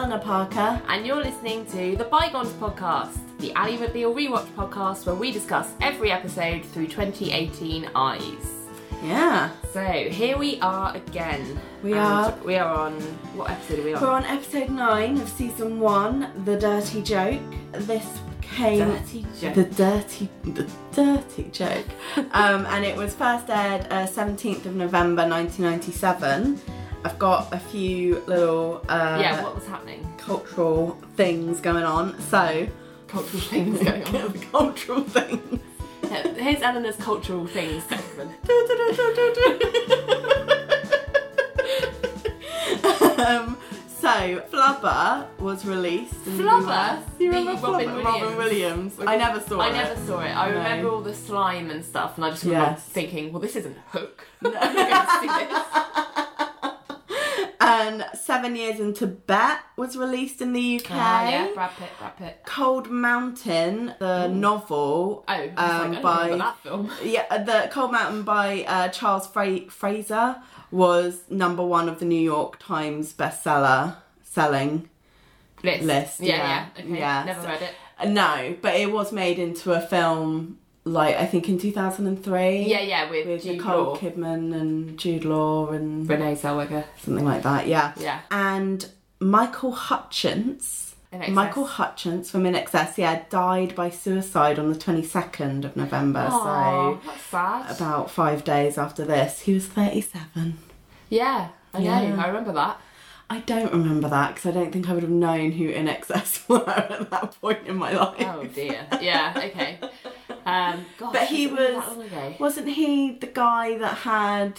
Eleanor Parker. and you're listening to the Bygones podcast, the Ally McBeal rewatch podcast where we discuss every episode through 2018 eyes. Yeah. So here we are again. We And are. We are on what episode are we on? We're on episode 9 of season 1, The Dirty Joke. This came. Dirty Joke. The Dirty. The Dirty Joke. um, and it was first aired uh, 17th of November 1997. I've got a few little uh, yeah, what was happening? cultural things going on. So, Cultural things going on. cultural things. Here's Eleanor's cultural things section. um, so Flubber was released. Flubber? You remember Robin Flubber? Williams. Robin Williams. I never saw I it. I never saw it. I No. remember all the slime and stuff, and I just remember Yes. thinking, well, this isn't Hook. I'm not going to see this. And Seven Years in Tibet was released in the UK. Ah, yeah, Brad Pitt, Brad Pitt. Cold Mountain, the novel. Oh, um, like, by that film. yeah, the Cold Mountain by uh, Charles Fra- Frazier was number one of the New York Times bestseller selling List. list. Yeah, yeah, yeah. Okay. yeah. Never So- read it. Uh, No, but it was made into a film, like I think in two thousand and three. Yeah, yeah, with, with Nicole Law. Kidman and Jude Law and Renee Zellweger. something like that. Yeah, Yeah. and Michael Hutchence. In Michael Hutchence from INXS, yeah, died by suicide on the 22nd of November. Aw, that's sad. So, about five days after this, he was 37. yeah, I know. Yeah. I remember that. I don't remember that because I don't think I would have known who INXS were at that point in my life. Oh dear. Yeah. Okay. Um, gosh, But he was- that long ago. Wasn't he the guy that had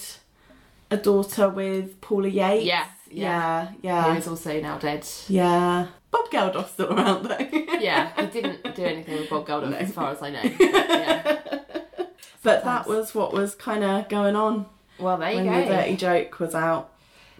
a daughter with Paula Yates? Yeah, yeah. yeah, yeah. He is also now dead. Yeah. Bob Geldof's still around though. Yeah, he didn't do anything with Bob Geldof, as far as I know. But, yeah. but that was what was kind of going on Well, there you when go. the dirty joke was out.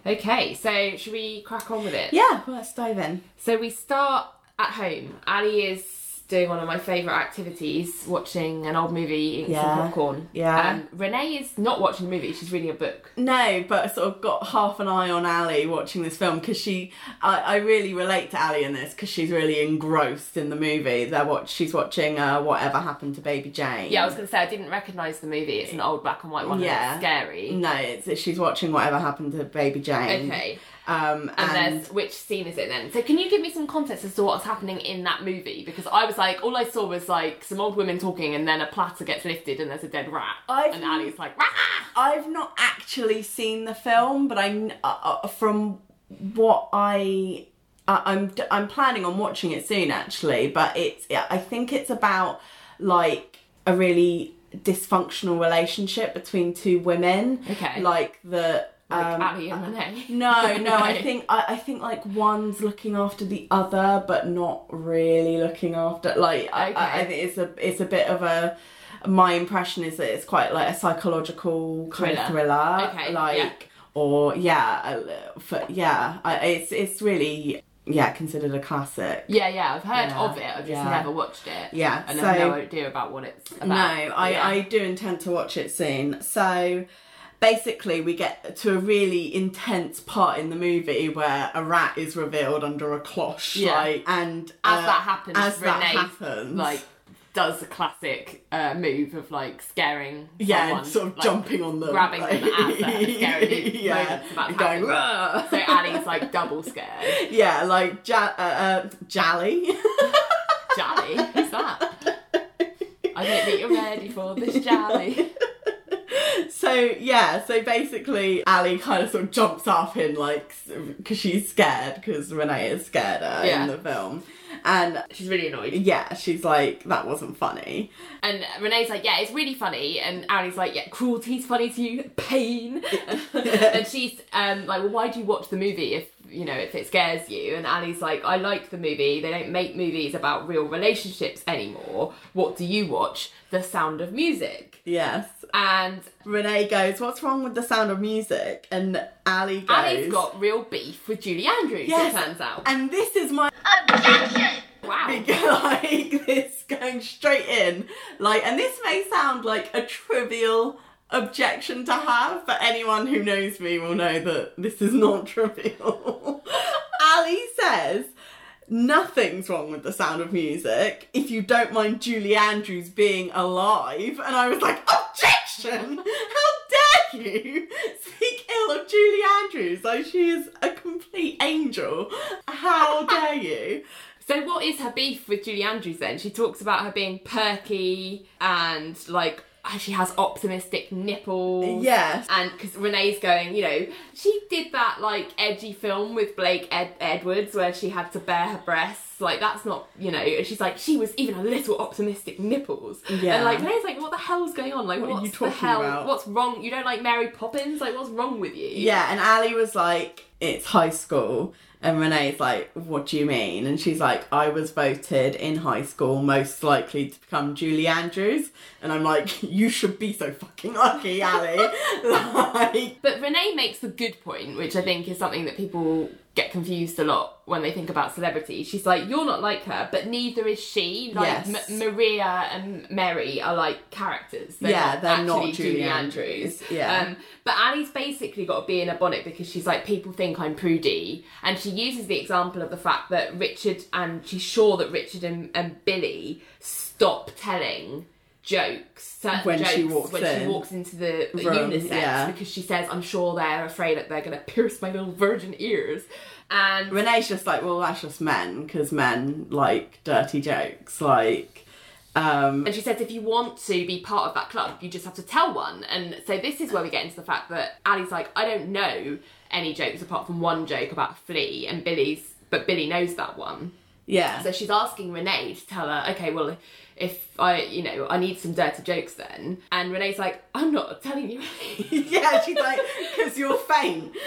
Okay, so should we crack on with it? Yeah, well, let's dive in. So we start at home. Ali is doing one of my favourite activities, watching an old movie, eating Yeah. some popcorn. Yeah. Um, Renee is not watching the movie; she's reading a book. No, but I sort of got half an eye on Ali watching this film because she, I, I really relate to Ali in this because she's really engrossed in the movie. They're what she's watching. Uh, Whatever happened to Baby Jane? Yeah, I was going to say I didn't recognise the movie. It's an old black and white one. Yeah. scary. No, it's she's watching Whatever Happened to Baby Jane. Okay. Um, And, and, there's which scene is it then? So can you give me some context as to what's happening in that movie? Because I was like, all I saw was like some old women talking, and then a platter gets lifted, and there's a dead rat, I've- and Ali's like, Rah! I've not actually seen the film, but I uh, uh, from what I. Uh, I'm I'm planning on watching it soon actually, but it's I think it's about like a really dysfunctional relationship between two women. Okay. Like the like um, Ali and Renee. no, no, I think I, I think like one's looking after the other, but not really looking after. Like I, I, I Okay. think it's a it's a bit of a. My impression is that it's quite like a psychological kind of Thriller. thriller, Okay, like yeah. or yeah, for, yeah. I, it's it's really yeah considered a classic. Yeah, yeah, I've heard Yeah, of it. I've just yeah. never watched it. Yeah, and so- have no idea about what it's about. No, I, Yeah. I do intend to watch it soon. So basically, we get to a really intense part in the movie where a rat is revealed under a cloche. Yeah. Like, and as uh, that happens, as that happens, like does a classic uh, move of like scaring yeah, someone, sort of like, jumping on them, grabbing like, them as they're scaring yeah, and going. So Ali's like double scared. yeah, like ja- uh, uh, Jally. Jolly, who's that? I don't think you're ready for this jolly. So yeah, so basically, Ali kind of sort of jumps off in like because she's scared because Renee is scared her Yeah. in the film, and She's really annoyed. yeah, she's like that wasn't funny. And Renee's like, yeah, it's really funny. And Ali's like, yeah, cruelty's funny to you, pain. and she's um, like, well, why do you watch the movie if, you know, if it scares you? And Ali's like, I like the movie. They don't make movies about real relationships anymore. What do you watch? The Sound of Music. Yes. And Renee goes, "What's wrong with the sound of music?" And Ali goes, Ali's got real beef with Julie Andrews, Yes. it turns out. And this is my objection. Wow. like this going straight in, like, and this may sound like a trivial objection to have, but anyone who knows me will know that this is not trivial. Ali says nothing's wrong with the sound of music if you don't mind Julie Andrews being alive. And I was like, objection! How dare you speak ill of Julie Andrews? Like she is a complete angel. How dare you? So what is her beef with Julie Andrews then? She talks about her being perky and like Uh, she has optimistic nipples. Yes. And because Renee's going, you know, she did that like edgy film with Blake Ed- Edwards where she had to bare her breasts. Like that's not, you know. And she's like, she was even a little optimistic nipples. Yeah. And like Renee's like, what the hell's going on? Like, What are what's you the hell? about? What's wrong? You don't like Mary Poppins? Like, what's wrong with you? Yeah, and Ali was like, it's high school. And Renee's like, what do you mean? And she's like, I was voted in high school most likely to become Julie Andrews. And I'm like, you should be so fucking lucky, Ali. like, But Renee makes the good point, which I think is something that people get confused a lot when they think about celebrities. She's like, you're not like her, but neither is she. Like Yes. M- Maria and Mary are like characters. They're Yeah, not they're not Julie Julie Andrews. Andrews, yeah. Um, but Ali's basically got to be in a bonnet because she's like, people think I'm prudy, and she uses the example of the fact that Richard and she's sure that Richard and, and Billy stop telling jokes certain When jokes she walks when she walks into the, the Room, unisex yeah. because she says I'm sure they're afraid that they're going to pierce my little virgin ears and Renee's just like, well, that's just men, because men like dirty jokes. Like, um, and she says if you want to be part of that club you just have to tell one and so this is where we get into the fact that Ali's like I don't know any jokes apart from one joke about flea and Billy's but Billy knows that one yeah. So she's asking Renee to tell her, okay, well, if I, you know, I need some dirty jokes then. And Renee's like, I'm not telling you yeah, she's like, because you're faint.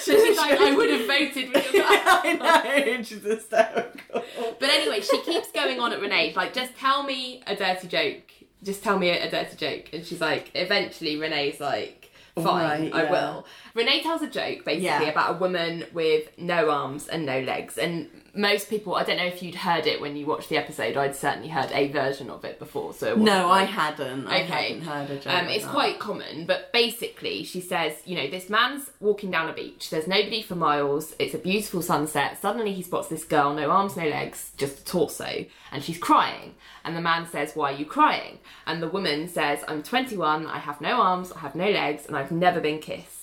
She's like, I would have voted with your I know, she's hysterical. But anyway, she keeps going on at Renee, like, just tell me a dirty joke. Just tell me a, a dirty joke. And she's like, eventually Renee's like, fine, Alright, I yeah. will. Renee tells a joke basically Yeah. about a woman with no arms and no legs. And most people, I don't know if you'd heard it when you watched the episode, I'd certainly heard a version of it before. So it No, I hadn't. I Okay. hadn't heard a joke. Um, like it's that. quite common, but basically, she says, you know, this man's walking down a beach. There's nobody for miles. It's a beautiful sunset. Suddenly, he spots this girl, no arms, no legs, just a torso, and she's crying. And the man says, "Why are you crying?" And the woman says, "I'm 21. I have no arms. I have no legs, and I've never been kissed."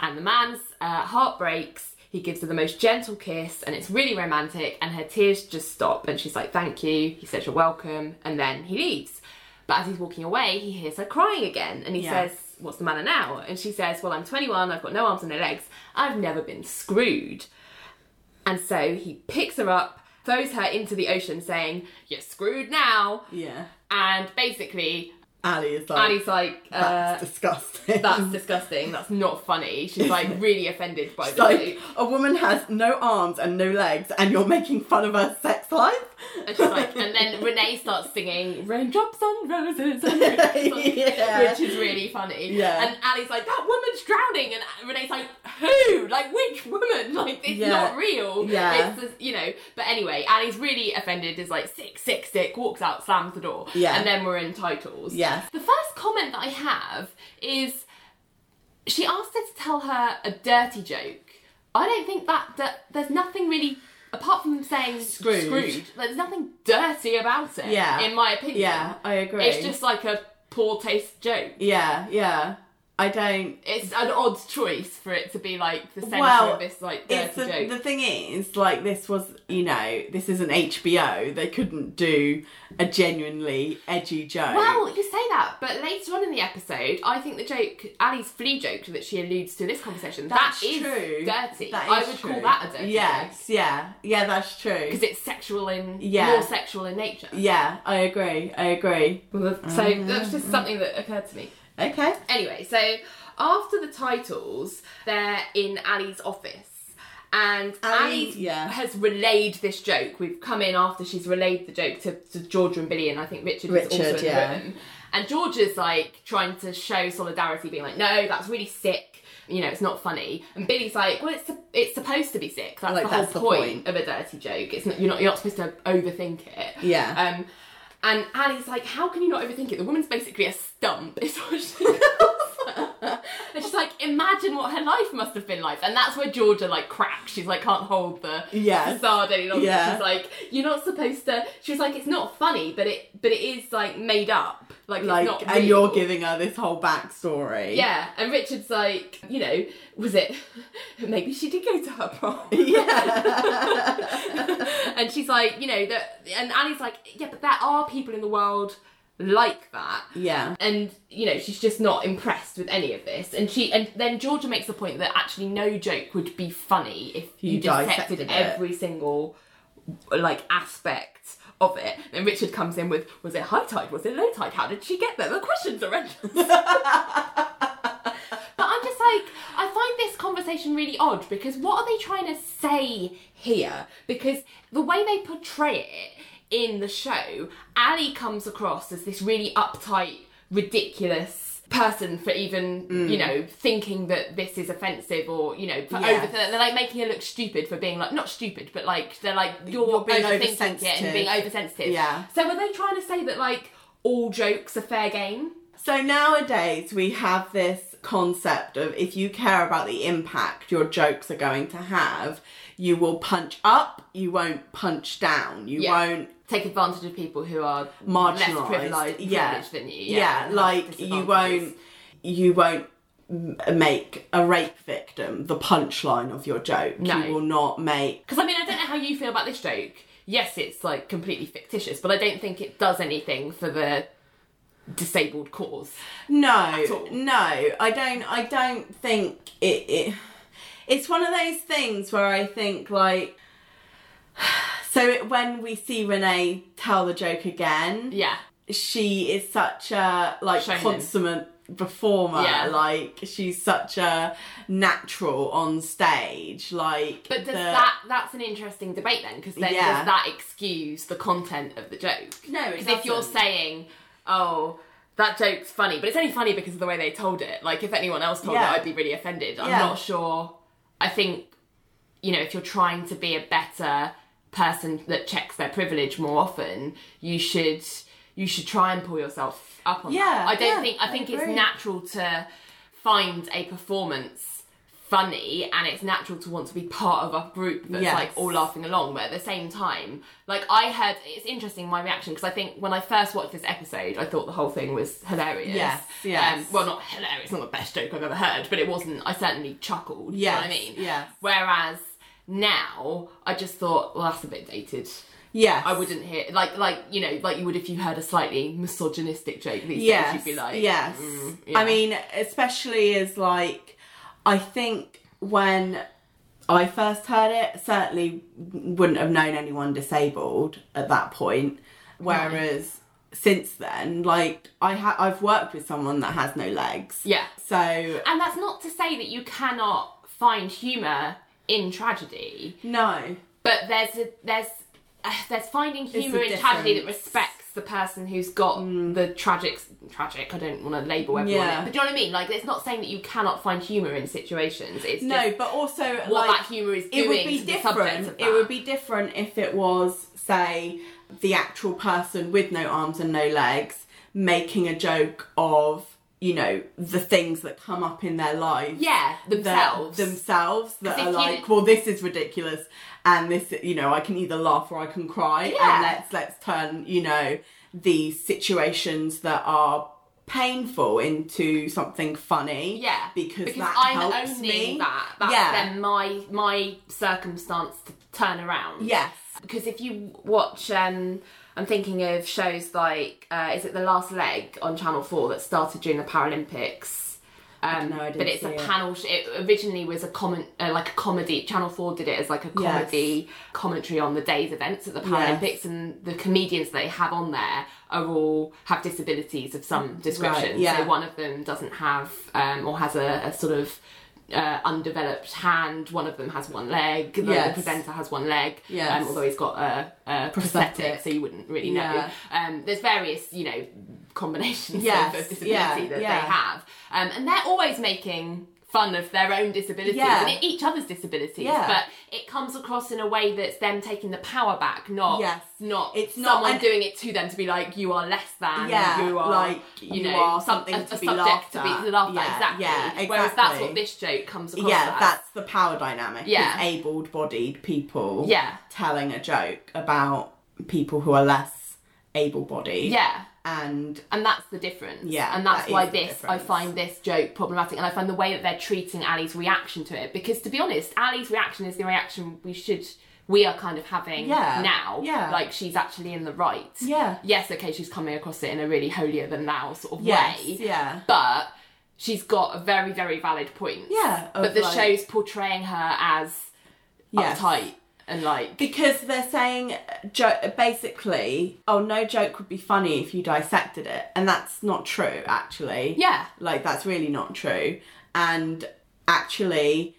And the man's uh, heart breaks. He gives her the most gentle kiss, and it's really romantic. And her tears just stop, and she's like, "Thank you." He says, "You're welcome," and then he leaves. But as he's walking away, he hears her crying again, and he Yeah. says, "What's the matter now?" And she says, "Well, I'm 21. I've got no arms and no legs. I've never been screwed." And so he picks her up, throws her into the ocean, saying, "You're screwed now." Yeah. And basically, Ali is like, Annie's like, uh, that's disgusting. "That's disgusting. That's not funny." She's like really offended by It's the like joke. a woman has no arms and no legs, and you're making fun of her sex life. And she's like, and then Renee starts singing "Raindrops on Roses," on-" Yeah. which is really funny. Yeah. And Ali's like, "That woman's drowning," and Renee's like, "Who? Like which woman? Like it's Yeah. not real." Yeah. It's just, you know. But anyway, Ali's really offended. Is like sick, sick, sick. Walks out, slams the door. Yeah. And then we're in titles. Yes. The first comment that I have is she asked her to tell her a dirty joke. I don't think that, that there's nothing really apart from saying Screwed. screwed. There's nothing dirty about it. Yeah. in my opinion. Yeah, I agree. It's just like a poor taste joke. yeah, yeah. I don't. It's an odd choice for it to be like the centre Well, of this like It's dirty the, joke. the thing is, like this was, you know, this is an HBO. They couldn't do a genuinely edgy joke. Well, you that, but later on in the episode, I think the joke, Ali's flea joke that she alludes to in this conversation, that's that is true. dirty. That I would true. call that a dirty joke. Yes, yeah, yeah. That's true. Because it's sexual in, Yeah. more sexual in nature. Yeah, I agree. I agree. So that's just mm-hmm. something that occurred to me. Okay. Anyway, so after the titles, they're in Ali's office. And Ali, Ali yeah. has relayed this joke. We've come in after she's relayed the joke to, to Georgia and Billy, and I think Richard, was Richard, also in yeah. the room. And Georgia's like trying to show solidarity, being like, "No, that's really sick. You know, it's not funny." And Billy's like, "Well, it's it's supposed to be sick. That's Like, the whole that's the point, point. of a dirty joke. It's not, you're not you're not supposed to overthink it." Yeah. Um, And Ali's like, how can you not overthink it? The woman's basically a stump, is what she. And she's like, imagine what her life must have been like. And that's where Georgia like cracks. She's like, can't hold the Yes. facade any longer. Yeah. She's like, you're not supposed to. She's like, it's not funny, but it, but it is like made up. Like, Like, and you're giving her this whole backstory. Yeah, and Richard's like, you know, was it? Maybe she did go to her prom. Yeah. and she's like, you know, that, and Annie's like, yeah, but there are people in the world like that. yeah. And you know, she's just not impressed with any of this. And she, and then Georgia makes the point that actually no joke would be funny if you, You dissected dissected every single like aspect of it. Then Richard comes in with, was it high tide? Was it low tide? How did she get there? The questions are endless. But I'm just like, I find this conversation really odd because what are they trying to say here? Because the way they portray it in the show, Ali comes across as this really uptight, ridiculous person for even, you mm. know, thinking that this is offensive or, you know, for over they're like making her look stupid for being like not stupid, but like they're like you're, You're being overthinking it and being oversensitive. Yeah. So were they trying to say that like all jokes are fair game? So nowadays we have this concept of if you care about the impact your jokes are going to have, you will punch up, you won't punch down, you Yeah. won't take advantage of people who are less marginalised. privileged, yeah, than you. yeah, Yeah, like you won't, you won't make a rape victim the punchline of your joke. No. You will not make. Because I mean, I don't know how you feel about this joke. Yes, it's like completely fictitious, but I don't think it does anything for the disabled cause. No, no, I don't. I don't think it, it. It's one of those things where I think like. So it, when we see Renee tell the joke again, Yeah, she is such a like consummate performer. Yeah. Like she's such a natural on stage. Like, but does the- that that's an interesting debate then? Because then Yeah. does that excuse the content of the joke? No, Because if you're saying, oh. That joke's funny, but it's only funny because of the way they told it. Like, if anyone else told Yeah. it, I'd be really offended. I'm not sure. I think, you know, if you're trying to be a better person that checks their privilege more often, you should you should try and pull yourself up on Yeah, that. I don't yeah, think I I think it's natural to find a performance funny and it's natural to want to be part of a group that's Yes. like all laughing along but at the same time like i heard it's interesting my reaction because i think when i first watched this episode i thought the whole thing was hilarious Yes, yes. um, well not hilarious not the best joke i've ever heard but it wasn't i certainly chuckled you know what i mean yeah whereas now i just thought well that's a bit dated Yeah, I wouldn't hear like like you know like you would if you heard a slightly misogynistic joke these yes, days. You'd be like, yes. mm, yeah. I mean, especially as like, I think when I first heard it, certainly wouldn't have known anyone disabled at that point. Whereas since then, like I ha- I've worked with someone that has no legs. yeah. So And that's not to say that you cannot find humour in tragedy, no, but there's a, there's uh, there's finding humour in tragedy that respects the person who's got the tragic tragic. I don't want to label everyone, Yeah. but do you know what I mean? Like it's not saying that you cannot find humour in situations. It's no, but also what like that humour is doing it would be different. It would be different if it was, say, the actual person with no arms and no legs making a joke of, you know, the things that come up in their lives. yeah that- themselves. themselves that are like, well, this is ridiculous, and this, you know, I can either laugh or I can cry, Yeah. and let's let's turn, you know, these situations that are painful into something funny. Yeah, because, because that I'm helps owning me. that. That's Yeah. then my my circumstance to turn around. Yes. because if you watch, um, I'm thinking of shows like uh, is it The Last Leg on Channel Four that started during the Paralympics. Um, No, I didn't but it's a it. panel. Sh- it originally was a comment, uh, like a comedy. Channel Four did it as like a Yes. comedy commentary on the day's events at the Paralympics, and the comedians they have on there are all have disabilities of some description. yeah. So one of them doesn't have um, or has a, a sort of uh, undeveloped hand. One of them has one leg. The, Yes. the presenter has one leg. Yes. Um, although he's got a, a prosthetic, Prosthetic. so you wouldn't really know. Yeah. Um, there's various, you know, combinations Yes, of, of disability yeah, that yeah. they have, um, and they're always making fun of their own disabilities Yeah. and each other's disabilities. Yeah. But it comes across in a way that's them taking the power back, not Yes. not It's not- someone and- doing it to them to be like you are less than. Yeah, you are like, you, you know are something a, to a be laughed to be at. laughed Yeah, at. Exactly. yeah, Whereas that's what this joke comes across yeah, as. that's the power dynamic. Yeah. Able-bodied people. Yeah. telling a joke about people who are less able-bodied. yeah. And And that's the difference. Yeah, And that's that why this, I find this joke problematic. And I find the way that they're treating Ali's reaction to it. Because to be honest, Ali's reaction is the reaction we should, we are kind of having Yeah, now. yeah. Like she's actually in the right. Yeah. Yes, okay, she's coming across it in a really holier than thou sort of Yes, way. yeah. But she's got a very, very valid point. Yeah, But the like- show's portraying her as Yes. uptight and like. because they're saying jo- basically, oh, no joke would be funny if you dissected it, and that's not true. Actually, Yeah. like that's really not true. And actually,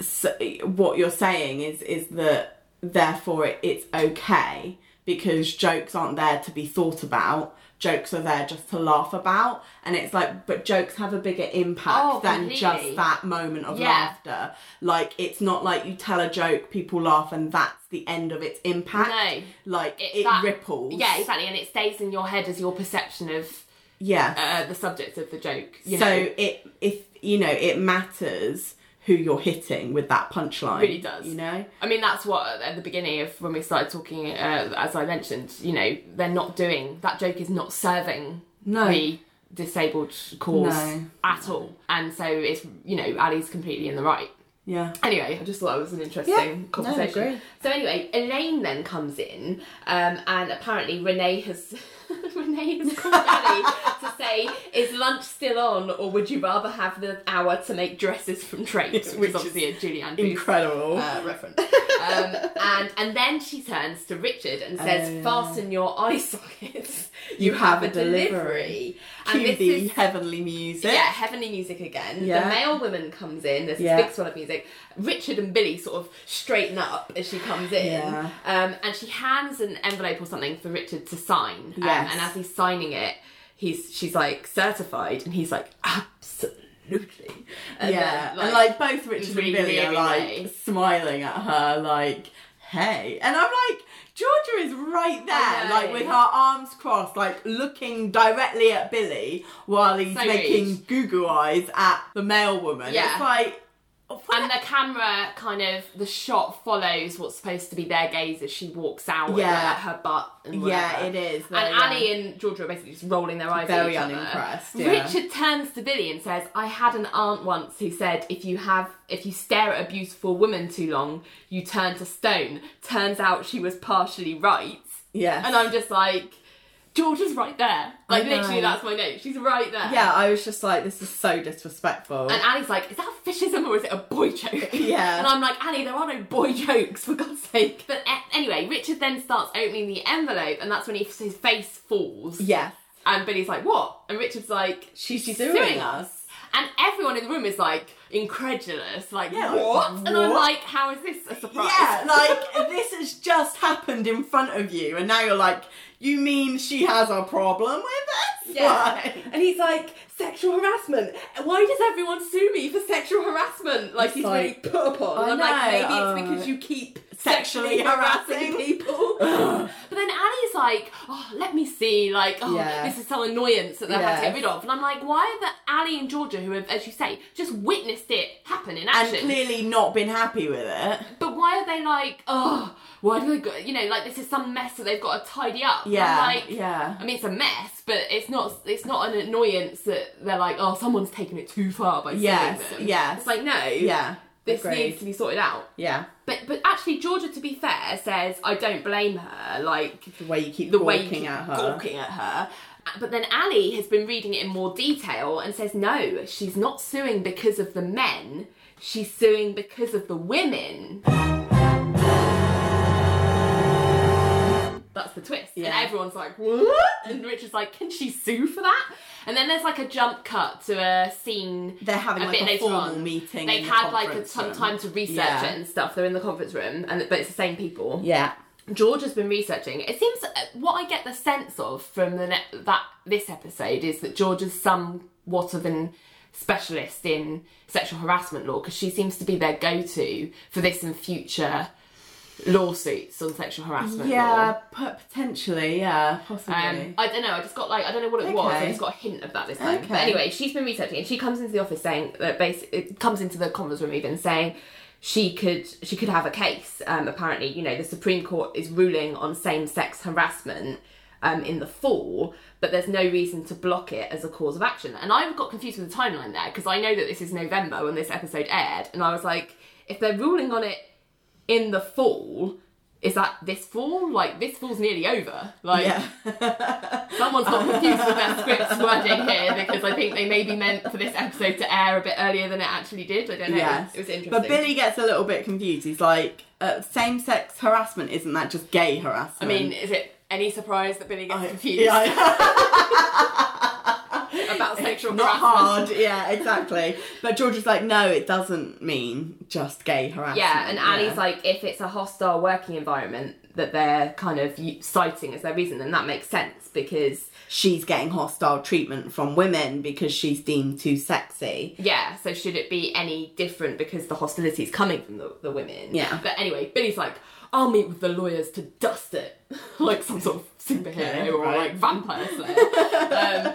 so, what you're saying is is that therefore it, it's okay because jokes aren't there to be thought about. Jokes are there just to laugh about, and it's like, but jokes have a bigger impact Oh, than completely. just that moment of Yeah. laughter. Like, it's not like you tell a joke, people laugh, and that's the end of its impact. No. like It's it that- ripples. Yeah, exactly. And it stays in your head as your perception of yeah. uh, the subject of the joke. So know? it if you know it matters who you're hitting with that punchline. really does. You know. I mean, that's what at the beginning of when we started talking, uh, as I mentioned, you know, they're not doing that joke is not serving No. the disabled cause No. at all, and so it's you know Ali's completely in the right. Yeah. Anyway, I just thought it was an interesting Yeah. No, I conversation. agree. So anyway, Elaine then comes in, um, and apparently Renee has Renee has called Ali to say, "Is lunch still on, or would you rather have the hour to make dresses from drapes?" Which, is obviously a Julianne Booth Incredible. uh, reference. Um, and and then she turns to Richard and says, Oh. "Fasten your eye sockets. You have a delivery." And Cue this the is heavenly music. yeah, heavenly music again. Yeah. The mail woman comes in. There's Yeah. this big swell of music. Richard and Billy sort of straighten up as she comes in, Yeah. um, and she hands an envelope or something for Richard to sign. Um, and as he's signing it, he's she's like certified, and he's like absolutely. And yeah, then, and like both Richard and really Billy are leery like smiling at her, like, "Hey," and I'm like, Georgia is right there, like with her arms crossed, like looking directly at Billy while he's So making goo goo eyes at the mail woman. Yeah. It's like, and the camera kind of the shot follows what's supposed to be their gaze as she walks out Yeah. at her butt and yeah, it is. and yeah. Ali um, and Georgia are basically just rolling their eyes Very at each unimpressed, other. yeah. Richard turns to Billy and says, "I had an aunt once who said if you have if you stare at a beautiful woman too long, you turn to stone." Turns out she was partially right, yeah and I'm just like, Georgia's right there. Like literally, that's my note. She's right there. yeah, I was just like, this is so disrespectful. And Ali's like, is that fishism or is it a boy joke? Yeah. And I'm like, Ali, there are no boy jokes, for God's sake. But a- anyway, Richard then starts opening the envelope, and that's when he, his face falls. Yeah. And Billy's like, what? And Richard's like, She's she's suing, us. Us. And everyone in the room is like incredulous, like Yeah, what? like, And I'm like, how is this a surprise? Yeah, like this has just happened in front of you, and now you're like, you mean she has a problem with it? Yeah. Like- And he's like, sexual harassment. Why does everyone sue me for sexual harassment? Like he's like- really put upon. I I'm like, know, maybe uh, it's because you keep sexually harassing people. but then Ali's like, oh, let me see. Like, oh, Yeah. this is some annoyance that they have had to get rid of. And I'm like, why are the Ali and Georgia, who have, as you say, just witnessed it happen in and clearly not been happy with it. But why are they like, oh, why do they go, you know, like this is some mess that they've got to tidy up. Yeah, like, yeah. I mean, it's a mess, but it's not. It's not an annoyance that they're like, oh, someone's taken it too far by Yes, them. yes. It's like no, Yeah, this agreed. needs to be sorted out. Yeah, But but actually, Georgia, to be fair, says I don't blame her. Like the way you keep the way you keep at her. gawking at her. But then Ali has been reading it in more detail and says no, she's not suing because of the men. She's suing because of the women. That's the twist. Yeah. And everyone's like, what? And Richard's like, can she sue for that? And then there's like a jump cut to a scene. They're having a like bit a later formal on. meeting. They've in the had like a, some time to research Yeah. it and stuff. They're in the conference room, and but it's the same people. Yeah, George has been researching. It seems uh, what I get the sense of from the ne- that this episode is that George is somewhat of an specialist in sexual harassment law because she seems to be their go-to for this and future lawsuits on sexual harassment. Yeah, p- potentially. Yeah, possibly. Um, I don't know. I just got like I don't know what it was. I just got a hint of that this time. Okay. But anyway, she's been researching, and she comes into the office saying that basically it comes into the conference room even saying she could she could have a case. Um, apparently, you know, the Supreme Court is ruling on same sex harassment um, in the fall, but there's no reason to block it as a cause of action. And I got confused with the timeline there because I know that this is November when this episode aired, and I was like, if they're ruling on it in the fall. Is that this fall? Like this fall's nearly over. Like yeah. Someone's got confused with their script's wording here because I think they maybe meant for this episode to air a bit earlier than it actually did. I don't know. Yes. It was interesting. But Billy gets a little bit confused. He's like, uh, same sex harassment, isn't that just gay harassment? I mean, is it any surprise that Billy gets confused Yeah, about sexual not harassment? hard. Yeah, exactly. But George is like, no, it doesn't mean just gay harassment. Yeah, and Annie's Yeah. like, if it's a hostile working environment that they're kind of citing as their reason, then that makes sense because she's getting hostile treatment from women because she's deemed too sexy. Yeah, so should it be any different because the hostility is coming from the, the women? Yeah. But anyway, Billy's like, I'll meet with the lawyers to dust it. like some sort of superhero Okay, or right. like vampire slayer. um,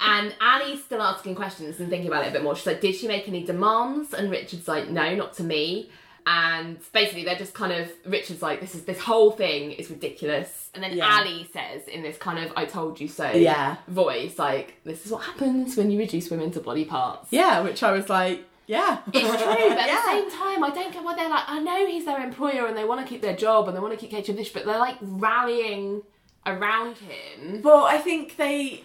and Annie's still asking questions and thinking about it a bit more. She's like, Did she make any demands? And Richard's like, No, not to me. And basically, they're just kind of Richard's like, "This is this whole thing is ridiculous." And then Yeah. Ali says in this kind of "I told you so" Yeah. voice, like, "This is what happens when you reduce women to body parts." Yeah, which I was like, yeah. It's true, but at Yeah. the same time, I don't get why they're like. I know he's their employer and they want to keep their job and they want to keep Kate Dish, but they're like rallying around him. Well, I think they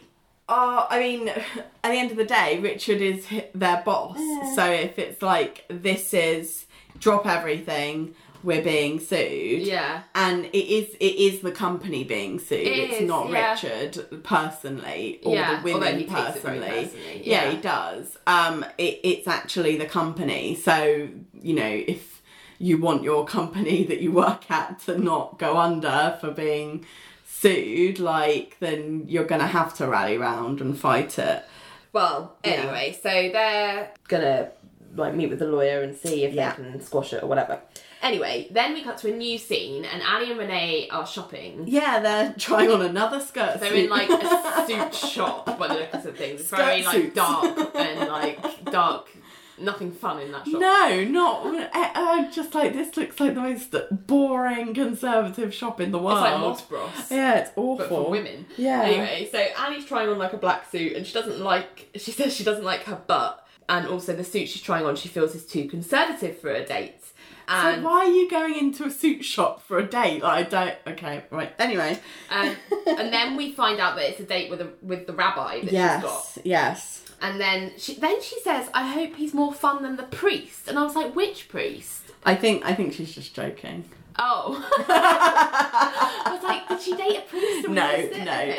are. I mean, at the end of the day, Richard is their boss. Mm. So if it's like this is drop everything, we're being sued. Yeah. And it is it is the company being sued. It it's is, not yeah. Richard personally or Yeah, the women he takes it very personally. personally, Yeah, yeah. he does. Um, it, it's actually the company. So you know if you want your company that you work at to not go under for being sued, like then you're gonna have to rally round and fight it. Well, anyway, so they're gonna like meet with the lawyer and see if they can squash it or whatever. Anyway, then we cut to a new scene, and Annie and Renee are shopping. Yeah, they're trying on another skirt. They're suit. in like a suit shop by the looks of things. It's very Skirt like suits. dark and like dark. Nothing fun in that shop. No, not. I'm just like this. Looks like the most boring conservative shop in the world. It's like Moss Bros. Yeah, it's awful. but for women. Yeah. Anyway, so Annie's trying on like a black suit, and she doesn't like. She says she doesn't like her butt, and also the suit she's trying on she feels is too conservative for a date. So why are you going into a suit shop for a date? Like, I don't. Okay, right. Anyway. um, and then we find out that it's a date with a with the rabbi that she's got. Yes. Yes. And then she then she says, "I hope he's more fun than the priest." And I was like, "Which priest?" I think. I think she's just joking. Oh. I was like, did she date a priest? or No, no. Okay,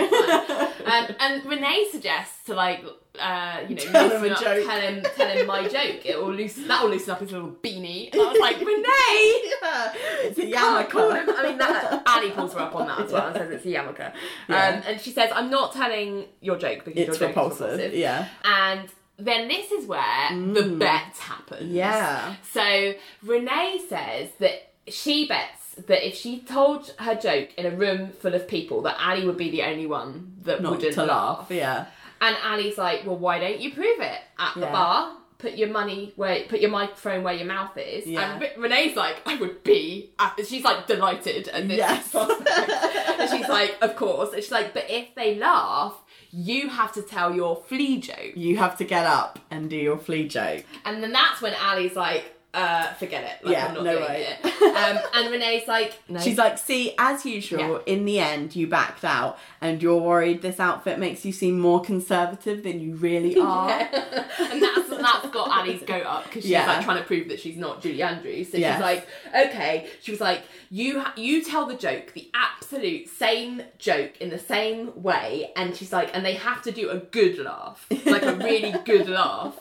um, and Renee suggests to like, uh, you know, Tell him a up, joke. tell him, tell him my joke. It will loosen that will loosen up his little beanie. And I was like, Renee. yeah, it's a yarmulke. I mean, that Ali pulls her up on that as well and says it's a yarmulke. Yeah. Um, and she says, "I'm not telling your joke because It's your joke is repulsive. repulsive." Yeah. And then this is where the bet happens. Mm. Yeah. So Renee says that she bets that if she told her joke in a room full of people, that Ali would be the only one that Not wouldn't to laugh. Yeah. And Ali's like, "Well, why don't you prove it at the Yeah. bar?" Put your money where, put your microphone where your mouth is. Yeah. And Re- Renee's like, I would be. She's like delighted at this Yes. and she's like, of course. And she's like, but if they laugh, you have to tell your flea joke. You have to get up and do your flea joke. And then that's when Ali's like, uh, forget it. Like, Yeah, I'm not no doing way. it. Um, and Renee's like, no. She's like, see, as usual, in the end, you backed out and you're worried this outfit makes you seem more conservative than you really are. and that's that's got Ali's goat up because she's Yeah. like trying to prove that she's not Julie Andrews. So Yes. she's like, okay. She was like, you you tell the joke, the absolute same joke in the same way, and she's like, and they have to do a good laugh, like a really good laugh.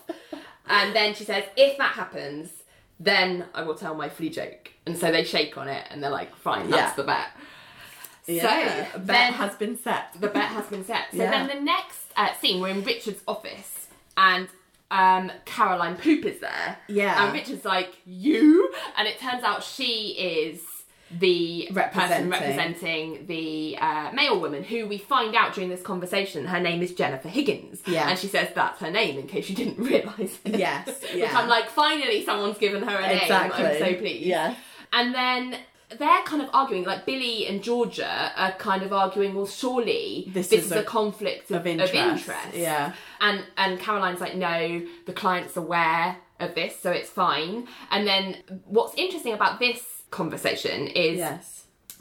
And then she says, if that happens, then I will tell my flea joke. And so they shake on it, and they're like, fine, that's Yeah. the bet. Yeah, So bet then has been set. the bet has been set. So Yeah. then the next uh, scene, we're in Richard's office, and um, Caroline Poop is there. Yeah. And Richard's like, you? And it turns out she is the person Representing. representing the uh, mail woman who we find out during this conversation her name is Jennifer Higgins. Yeah. And she says that's her name in case you didn't realise it. Yes, Which. I'm like, finally someone's given her a name. Exactly. I'm so pleased. Yeah. And then they're kind of arguing, like Billy and Georgia are kind of arguing, well, surely This this, is is, a- conflict of, of interest. interest. Yeah. And and Caroline's like, no, the client's aware of this, so it's fine. And then what's interesting about this conversation is Yes.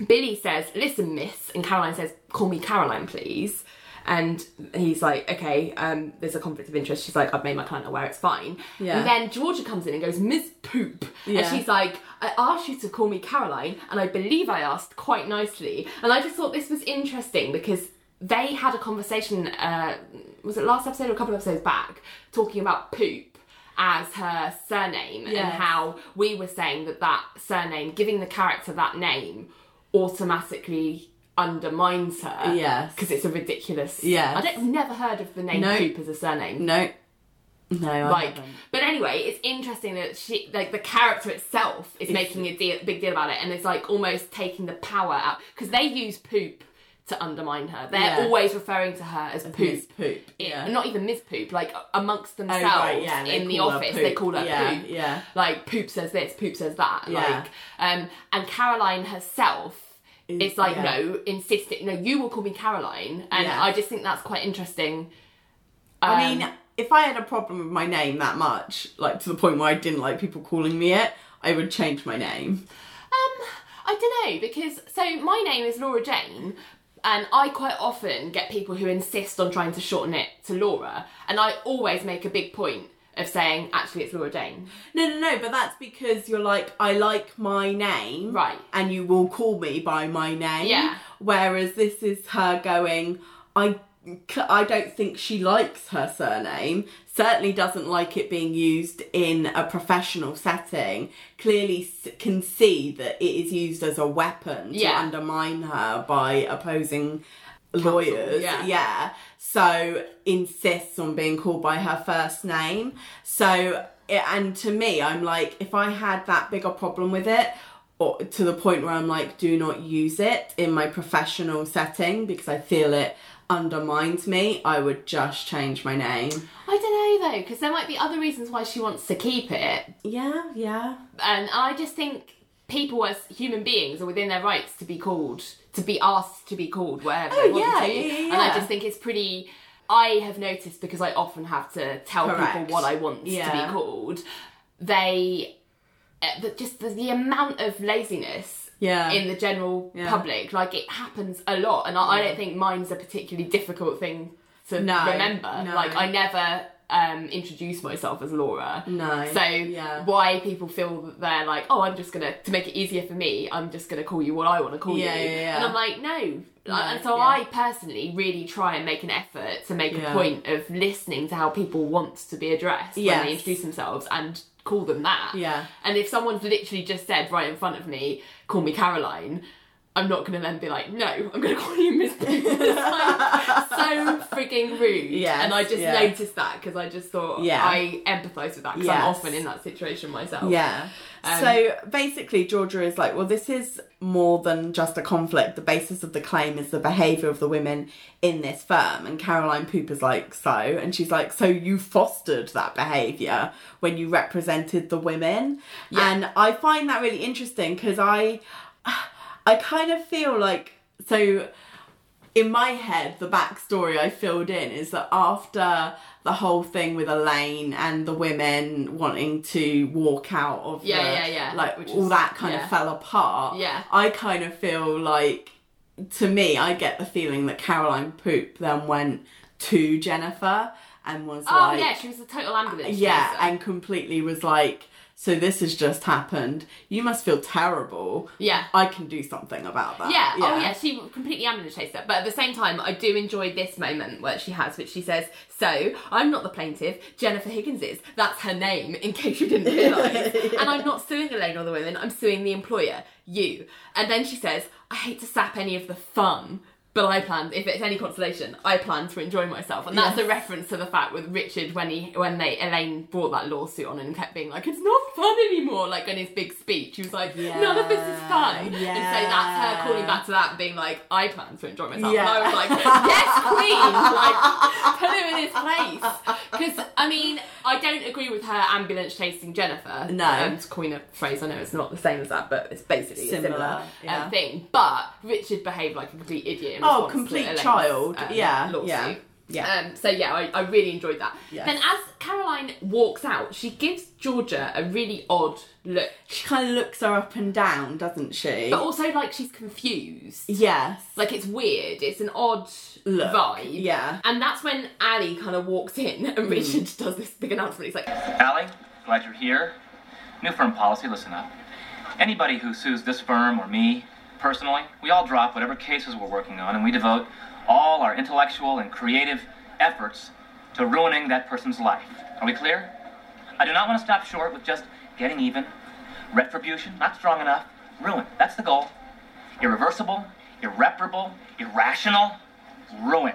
Billy says, listen, miss, and Caroline says, call me Caroline, please. And he's like, okay, um, there's a conflict of interest. She's like, I've made my client aware, it's fine. Yeah. And then Georgia comes in and goes, Miss Poop. Yeah. And she's like, I asked you to call me Caroline, and I believe I asked quite nicely. And I just thought this was interesting because they had a conversation, uh, was it last episode or a couple of episodes back, talking about poop as her surname and how we were saying that that surname, giving the character that name, automatically undermines her. Yes. Because it's a ridiculous. Yeah. I don't, I've never heard of the name No. Poop as a surname. No. No, I Like, haven't. but anyway, it's interesting that she, like, the character itself is making a deal, big deal about it, and it's like almost taking the power out because they use poop to undermine her. They're Yeah. always referring to her as poop. Miss Poop. It- Yeah. Not even Miss Poop, like amongst Oh, themselves right, yeah, in the office, they call her Yeah, Poop. yeah. Like Poop says this, Poop says that. Yeah. Like, um, and Caroline herself Is- is like, no, insisting, no, you will call me Caroline, and. I just think that's quite interesting. I Um, mean, if I had a problem with my name that much, like to the point where I didn't like people calling me it, I would change my name. Um, I don't know because so my name is Laura Jane, and I quite often get people who insist on trying to shorten it to Laura, and I always make a big point of saying actually it's Laura Jane. No, no, no, but that's because you're like, I like my name. Right. And you will call me by my name. Yeah. Whereas this is her going, I, I don't think she likes her surname, certainly doesn't like it being used in a professional setting, clearly can see that it is used as a weapon to Yeah. undermine her by opposing lawyers. yeah. yeah. So insists on being called by her first name. So, and to me, I'm like, if I had that bigger problem with it, or to the point where I'm like, do not use it in my professional setting because I feel it undermines me, I would just change my name. I don't know though because there might be other reasons why she wants to keep it, Yeah, yeah. and I just think people as human beings are within their rights to be called, to be asked to be called whatever Oh, they want yeah, to, yeah, yeah, and I just think it's pretty. I have noticed because I often have to tell Correct. people what I want to be called. They, uh, just the, the amount of laziness Yeah. in the general Yeah. public, like it happens a lot, and I, I don't think mine's a particularly difficult thing to No, remember. no. Like I never um introduce myself as Laura. No, So yeah. why people feel that they're like, oh, I'm just gonna to make it easier for me, I'm just gonna call you what I want to call Yeah, you. yeah, yeah. And I'm like, no. and so yeah. I personally really try and make an effort to make Yeah. a point of listening to how people want to be addressed when they introduce themselves and call them that. Yeah. And if someone's literally just said right in front of me, call me Caroline, I'm not going to then be like, no, I'm going to call you Miss. Like so freaking rude. Yeah. and I just yeah. noticed that because I just thought Yeah. I empathise with that because Yes. I'm often in that situation myself. Yeah. Um, so basically, Georgia is like, well, this is more than just a conflict. The basis of the claim is the behaviour of the women in this firm. And Caroline Pooper's like, so. And she's like, so you fostered that behaviour when you represented the women. And I find that really interesting because I, I kind of feel like, so in my head, the backstory I filled in is that after the whole thing with Elaine and the women wanting to walk out of Yeah, the, yeah, yeah, like which all is- that kind yeah. of fell apart. Yeah. I kind of feel like, to me, I get the feeling that Caroline Poop then went to Jennifer and was Oh like, yeah, she was a total ambulance. yeah, chaser. and completely was like, so this has just happened. You must feel terrible. Yeah. I can do something about that. Yeah. Oh, yeah. She completely ambulance chased her. But at the same time, I do enjoy this moment where she has, which she says, "So I'm not the plaintiff. Jennifer Higgins is. That's her name. In case you didn't realise. and I'm not suing Elaine or the women. I'm suing the employer, you." And then she says, "I hate to sap any of the fun." But I plan. If it's any consolation, I plan to enjoy myself, and that's Yes. a reference to the fact with Richard when he when they Elaine brought that lawsuit on and kept being like, "It's not fun anymore." Like in his big speech, he was like, "None of this is fun," yeah. and so that's her calling back to that, and being like, "I plan to enjoy myself," Yeah. and I was like, "Yes, Queen!" Like put him in his place because I mean, I don't agree with her ambulance chasing Jennifer. No. um, to coin a phrase, I know it's not the same as that, but it's basically a Similar, similar yeah. um, thing. But Richard behaved like a complete idiot. In Oh, response to complete Elaine's, child. um, Yeah, lawsuit. yeah, yeah. Um, so yeah, I, I really enjoyed that. Yes. Then as Caroline walks out, she gives Georgia a really odd look, She kind of looks her up and down, doesn't she? but also like she's confused. yes. Like it's weird. It's an odd Look, vibe. yeah. And that's when Ally kind of walks in and Richard does this big announcement. He's like, Ally, glad you're here. New firm policy, listen up. Anybody who sues this firm or me, personally, we all drop whatever cases we're working on and we devote all our intellectual and creative efforts to ruining that person's life. Are we clear? I do not want to stop short with just getting even. Retribution, not strong enough. Ruin, that's the goal. Irreversible, irreparable, irrational, ruin.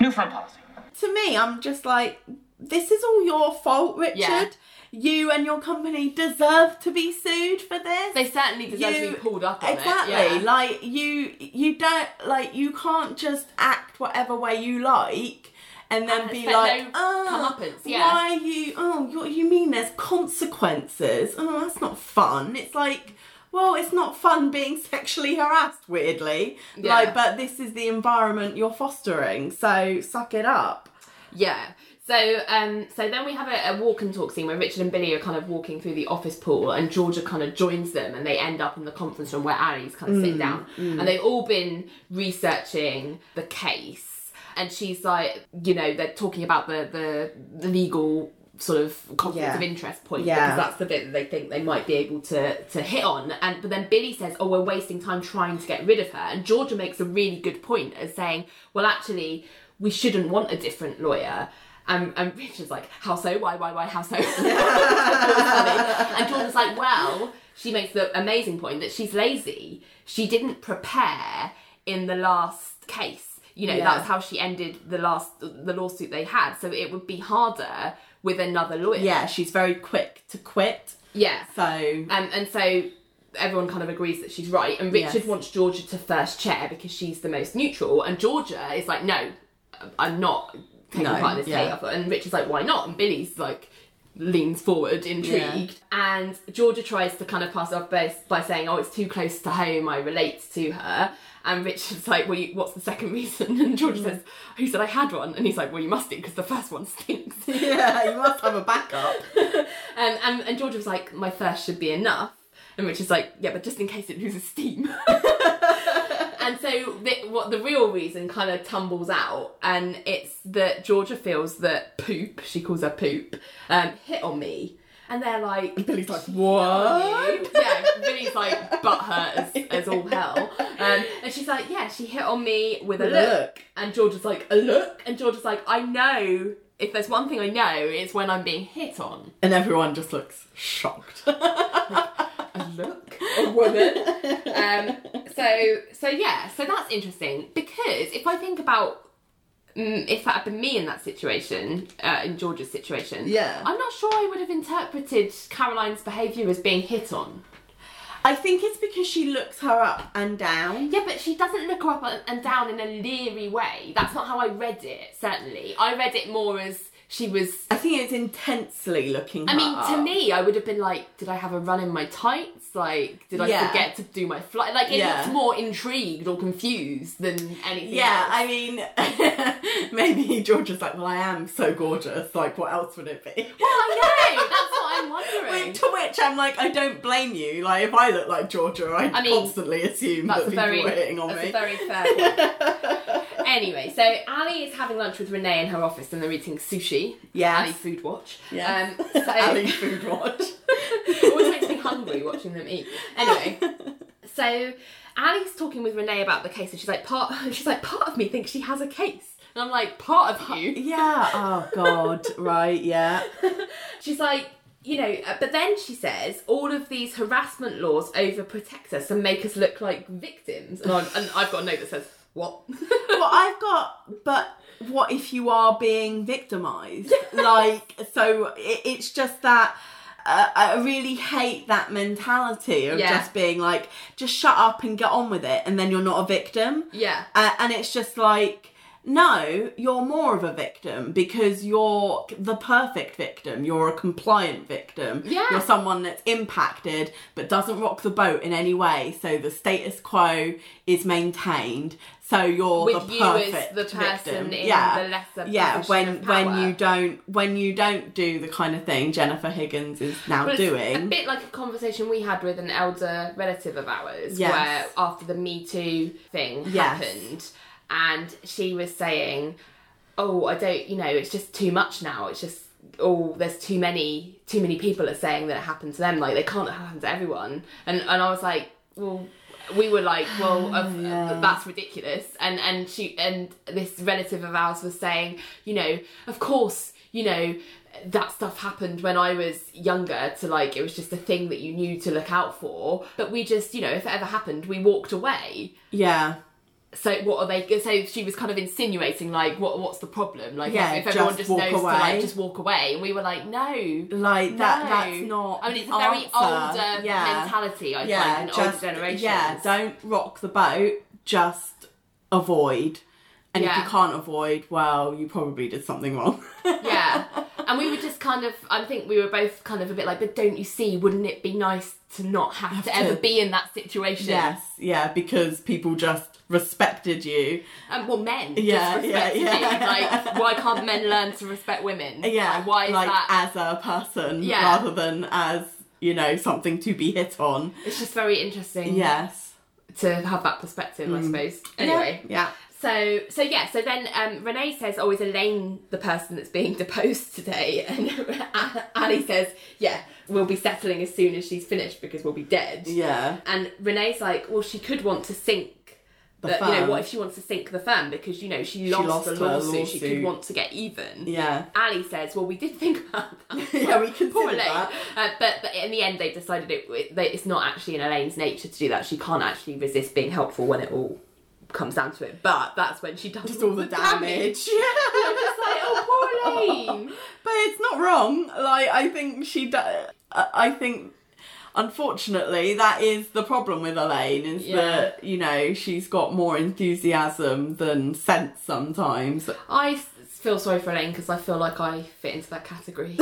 New firm policy. to me, I'm just like, this is all your fault, Richard. Yeah. You and your company deserve to be sued for this. they certainly deserve to be pulled up on exactly. it. Yeah. Like you, you don't like you can't just act whatever way you like. And then And be like, no oh, yeah. why are you? Oh, you, you mean there's consequences? Oh, that's not fun. It's like, well, it's not fun being sexually harassed. Weirdly, Yeah. like, but this is the environment you're fostering. So suck it up. Yeah. So, um, so then we have a, a walk and talk scene where Richard and Billy are kind of walking through the office pool, and Georgia kind of joins them, and they end up in the conference room where Ally's kind of Mm, sitting down, and they've all been researching the case, and she's like, you know, they're talking about the the, the legal sort of conflict Yeah. of interest point Yeah. because that's the bit that they think they might be able to to hit on. And but then Billy says oh we're wasting time trying to get rid of her. And Georgia makes a really good point as saying well actually we shouldn't want a different lawyer and, and Richard's like how so why why why how so and Georgia's like well she makes the amazing point that she's lazy she didn't prepare in the last case you know Yeah. that's how she ended the last the lawsuit they had so it would be harder with another lawyer Yeah, she's very quick to quit. yeah So um, and so everyone kind of agrees that she's right. And Richard Yes. wants Georgia to first chair because she's the most neutral. And Georgia is like, no, I'm not taking No, part in this yeah. And Richard's like, why not? And Billy's like, leans forward, intrigued. And Georgia tries to kind of pass off by, by saying, oh, it's too close to home. I relate to her. And Richard's like, well, you, what's the second reason? And Georgia says, who said I had one? And he's like, well, you must do because the first one stinks. yeah, you must have a backup. Um, and, and Georgia was like, my first should be enough. And Richard's like, yeah, but just in case it loses steam. And so the, what the real reason kind of tumbles out, and it's that Georgia feels that poop, she calls her poop, um, hit on me. And they're like, and Billy's like, what? Yeah, Billy's like butthurt as, as all hell. Um, and she's like, yeah, she hit on me with a look. look. And Georgia's like, a look? And Georgia's like, I know. If there's one thing I know, it's when I'm being hit on. And everyone just looks shocked. a look, a woman. um, so, so yeah, so that's interesting because if I think about mm, if that had been me in that situation, uh, in Georgia's situation, Yeah. I'm not sure I would have interpreted Caroline's behaviour as being hit on. I think it's because she looks her up and down. Yeah, but she doesn't look her up and down in a leery way. That's not how I read it. Certainly, I read it more as she was I think it's intensely looking. I mean, to me, I would have been like, did I have a run in my tights? Like, did I Yeah. forget to do my flight? Like, it Yeah. looked more intrigued or confused than anything Yeah, else. I mean, maybe Georgia's like, well, I am so gorgeous. Like, what else would it be? Well, I know. That's what I'm wondering. to which I'm like, I don't blame you. Like, if I look like Georgia, I, I mean, constantly assume That's that people very, are hitting on that's me. a very fair anyway, so Ally is having lunch with Renee in her office and they're eating sushi. Yes. Ally Food Watch. Yeah. Um, so, Ally Food Watch. always makes me hungry watching them eat. Anyway, so Ally's talking with Renee about the case, and she's like, part. She's like, part of me thinks she has a case, and I'm like, part of you. yeah. Oh God. Right. Yeah. She's like, you know, uh, but then she says all of these harassment laws overprotect us and make us look like victims. And, I'm, and I've got a note that says, what? well, I've got, but what if you are being victimized? like, so it, it's just that. Uh, I really hate that mentality of Yeah. just being like, just shut up and get on with it, and then you're not a victim. yeah. Uh, and it's just like, no, you're more of a victim because you're the perfect victim. You're a compliant victim. Yeah. You're someone that's impacted but doesn't rock the boat in any way. So the status quo is maintained. So you're With the you as perfect the person victim. in yeah. the lesser yeah. When when you don't when you don't do the kind of thing Jennifer Higgins is now doing. a bit like a conversation we had with an elder relative of ours, Yes. where after the Me Too thing Yes. happened, and she was saying, "Oh, I don't, you know, it's just too much now. It's just." Oh, there's too many, too many people are saying that it happened to them. Like they can't happen to everyone. And and I was like, well, we were like, well, of, Yeah. that's ridiculous. And and she and this relative of ours was saying, you know, of course, you know, that stuff happened when I was younger. To like, it was just a thing that you knew to look out for. But we just, you know, if it ever happened, we walked away. yeah. So what are they? So she was kind of insinuating like, what what's the problem? Like, Yeah, if, everyone just just knows to like just walk away, and we were like, no. Like that that's not I mean, it's a very answer. older Yeah. mentality. I yeah, find in just, older generation Yeah, don't rock the boat, just avoid. And if you can't avoid, well, you probably did something wrong. yeah and we were just kind of i think we were both kind of a bit like but don't you see wouldn't it be nice to not have, to, to- ever be in that situation yes, yeah, because people just respected you. um, well men Yeah, yeah, yeah. like why can't men learn to respect women Yeah, like, why is like that as a person Yeah. rather than as, you know, something to be hit on. it's just very interesting Yes. to have that perspective i suppose anyway Mm. Yeah. So, so yeah, so then um, Renee says, "Oh, is Elaine the person that's being deposed today?" And Ally says, "Yeah, we'll be settling as soon as she's finished because we'll be dead." Yeah. And Renee's like, well, she could want to sink The the, you know, what if she wants to sink the firm because you know she lost, lost the her lawsuit, She could want to get even. Yeah. Ally says, well, we did think about that. Yeah, we considered Poor that. Uh, but, but in the end, they decided it, it, that it's not actually in Elaine's nature to do that. She can't actually resist being helpful when it all comes down to it. But that's when she does Just all the damage. I'm just like, oh, poor Elaine. But it's not wrong. Like I think she does. I think, unfortunately, that is the problem with Elaine. Is Yeah. that you know she's got more enthusiasm than sense sometimes. I feel sorry for Elaine because I feel like I fit into that category.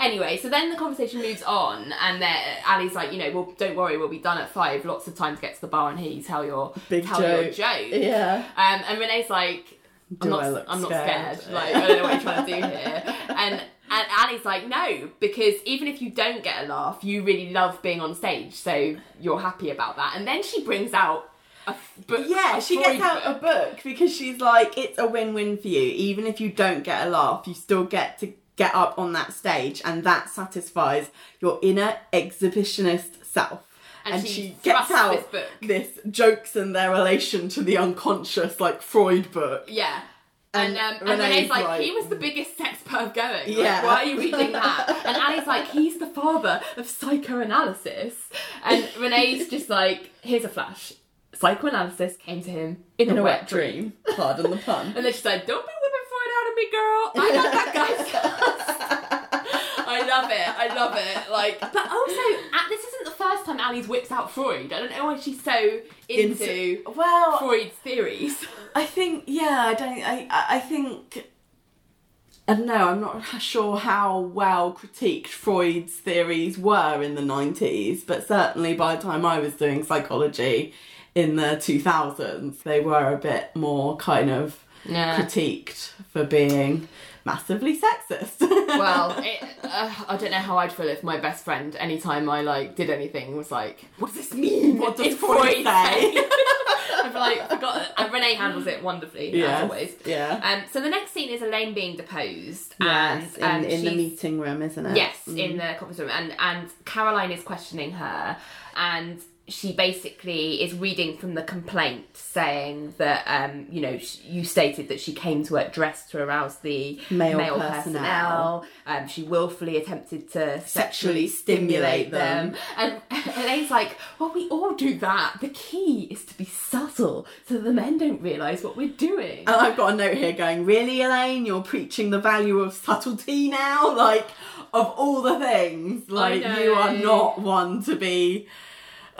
Anyway, so then the conversation moves on, and then Ally's like, you know, well, don't worry, we'll be done at five. Lots of time to get to the bar and hear you tell your Big tell your joke. joke. Yeah. Um, and Renee's like, I'm not, I I'm not scared? scared. Like, I don't know what you're trying to do here. And and Ally's like, no, because even if you don't get a laugh, you really love being on stage, so you're happy about that. And then she brings out a book. Yeah, a she Freud gets out book. a book because she's like, it's a win-win for you. Even if you don't get a laugh, you still get to get up on that stage, and that satisfies your inner exhibitionist self. And she gets out this book. this jokes and their relation to the unconscious, like Freud book. Yeah. And, And um, and Renee's Renee's like, like- he was the biggest sex perv going. Like, Yeah. why are you reading that? And Ally's like, he's the father of psychoanalysis. And Renee's just like, here's a flash. Psychoanalysis came to him in, In a wet dream. Pardon the pun. And then she's like, don't be whipping Freud out of me, girl. I got that guy's I love it. I love it. Like, but also, this isn't the first time Ally's whips out Freud. I don't know why she's so into well, Freud's theories. I think yeah, I don't. I I I think. I don't know. I'm not sure how well critiqued Freud's theories were in the 90s, but certainly by the time I was doing psychology in the 2000s, they were a bit more kind of Yeah. critiqued for being massively sexist. Well, it, uh, I don't know how I'd feel if my best friend, anytime I like did anything, was like, "What does this mean? What does Freud say?" I'd be like, "Forgot." And Renee handles it wonderfully, Yes, as always. yeah. Um. So the next scene is Elaine being deposed, yes, in, and um, in the meeting room, isn't it? Yes, in the conference room, and and Caroline is questioning her, and she basically is reading from the complaint saying that um, you know sh- you stated that she came to work dressed to arouse the Male personnel. personnel. Um, she willfully attempted to Sexually sexually stimulate stimulate them. And Elaine's like, well, we all do that. The key is to be subtle so the men don't realise what we're doing. And I've got a note here going, really, Elaine? You're preaching the value of subtlety now? Like, of all the things, like, you are not one to be.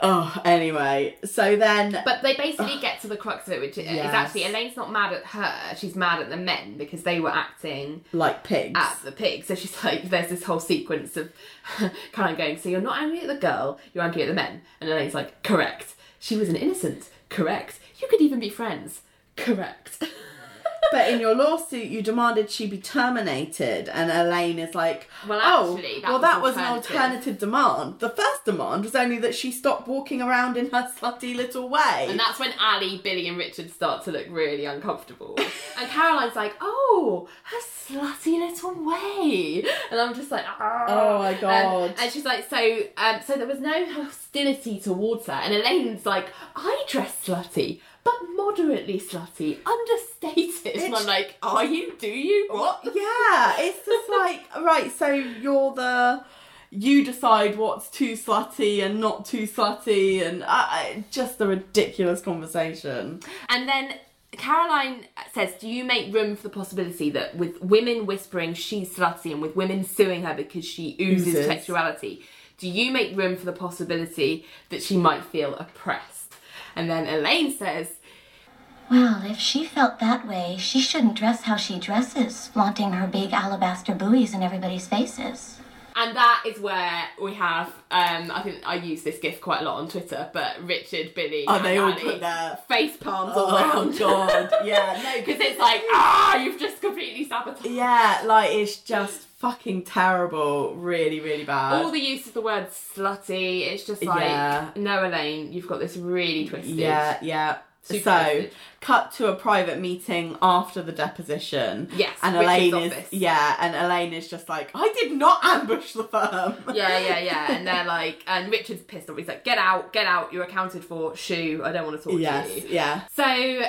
Oh, anyway. So then. But they basically get to the crux of it, which is Yes. actually Elaine's not mad at her. She's mad at the men because they were acting like pigs. at the pig. So she's like, there's this whole sequence of kind of going, so you're not angry at the girl, you're angry at the men. And Elaine's like, correct. She was an innocent. Correct. You could even be friends. Correct. but in your lawsuit, you demanded she be terminated, and Elaine is like, Well, "Oh, that well, was that was an alternative." demand. The first demand was only that she stop walking around in her slutty little way." And that's when Ally, Billy, and Richard start to look really uncomfortable. and Caroline's like, "Oh, her slutty little way," and I'm just like, "Ah." Oh my God. And, and she's like, "So, um, so there was no hostility towards her." And Elaine's like, "I dress slutty." But moderately slutty, understated. And I'm like, are you? Do you? What? yeah, it's just like right. So you're the you decide what's too slutty and not too slutty, and uh, just a ridiculous conversation. And then Caroline says, Do you make room for the possibility that with women whispering she's slutty and with women suing her because she oozes, Oozes. sexuality, do you make room for the possibility that she might feel oppressed? And then Elaine says, Well, if she felt that way, she shouldn't dress how she dresses, flaunting her big alabaster buoys in everybody's faces. and that is where we have, um, I think I use this gif quite a lot on Twitter, but Richard, Billy, Oh, and they all Ally, put their- face palms all Oh around. god, yeah, no, Because it's like, ah, you've just completely sabotaged. yeah, like it's just fucking terrible, really, really bad. all the use of the word slutty, it's just like, Yeah. no, Elaine, you've got this really twisted. Yeah, yeah. Super so, twisted. cut to a private meeting after the deposition. Yes, and Elaine is office. yeah, and Elaine is just like, I did not ambush the firm. Yeah, yeah, yeah. And they're like, and Richard's pissed off. He's like, get out, get out, you're accounted for. Shoo, I don't want to talk yes, to you. yeah. So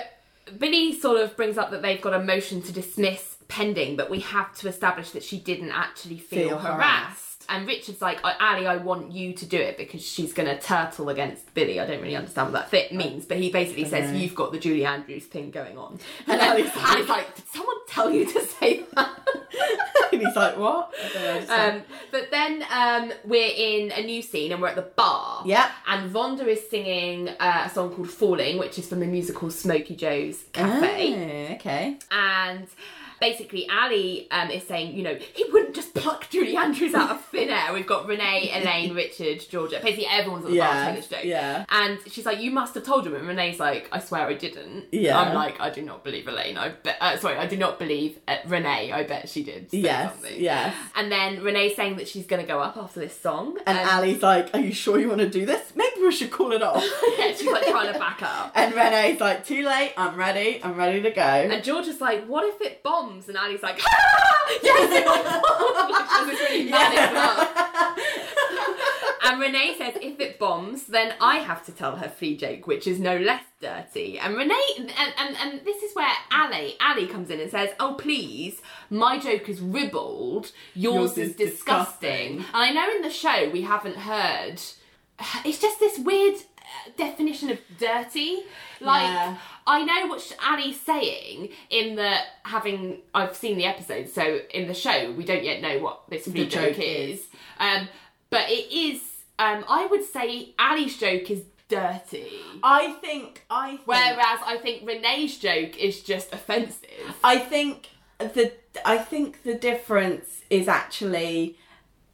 Billy sort of brings up that they've got a motion to dismiss pending, but we have to establish that she didn't actually feel, Feel harassed. harassed. And Richard's like, Ally, I want you to do it because she's going to turtle against Billy. I don't really understand what that fit means, but he basically says, know. You've got the Julie Andrews thing going on. And And then Ally's like- Ally's like, Did someone tell you to say that? and he's like, what? Know, Um, but then um, we're in a new scene and we're at the bar. Yep. And Vonda is singing uh, a song called Falling, which is from the musical Smokey Joe's Cafe. Oh, okay. And basically, Ally um, is saying, you know, he wouldn't just pluck Julie Andrews out of thin air. We've got Renee, Elaine, Richard, Georgia. Basically, everyone's at the Yeah, this joke. yeah. And she's like, you must have told him. And Renee's like, I swear I didn't. Yeah. I'm like, I do not believe Elaine. I bet. Uh, sorry, I do not believe uh, Renee. I bet she did. Yes, something. yes. And then Renee's saying that she's going to go up after this song. And Ally's like, are you sure you want to do this? Maybe we should call it off. yeah, she's like trying to back up. and Renee's like, too late, I'm ready, I'm ready to go. And George is like, what if it bombs? And Ally's like, yes, it will bomb. Like, she has this really manic. And Renee says, if it bombs, then I have to tell her flea joke, which is no less dirty. And Renee, and, and, and this is where Ally, Ally comes in and says, oh, please, my joke is ribald, yours, Yours is, is disgusting. disgusting. And I know in the show we haven't heard, it's just this weird uh, definition of dirty. Like, Yeah. I know what Ally's saying in that having I've seen the episode, so in the show we don't yet know what this flea joke, joke is. is. Um, but it is. Um, I would say Ally's joke is dirty, I think, I think, whereas I think Renee's joke is just offensive. I think the, I think the difference is actually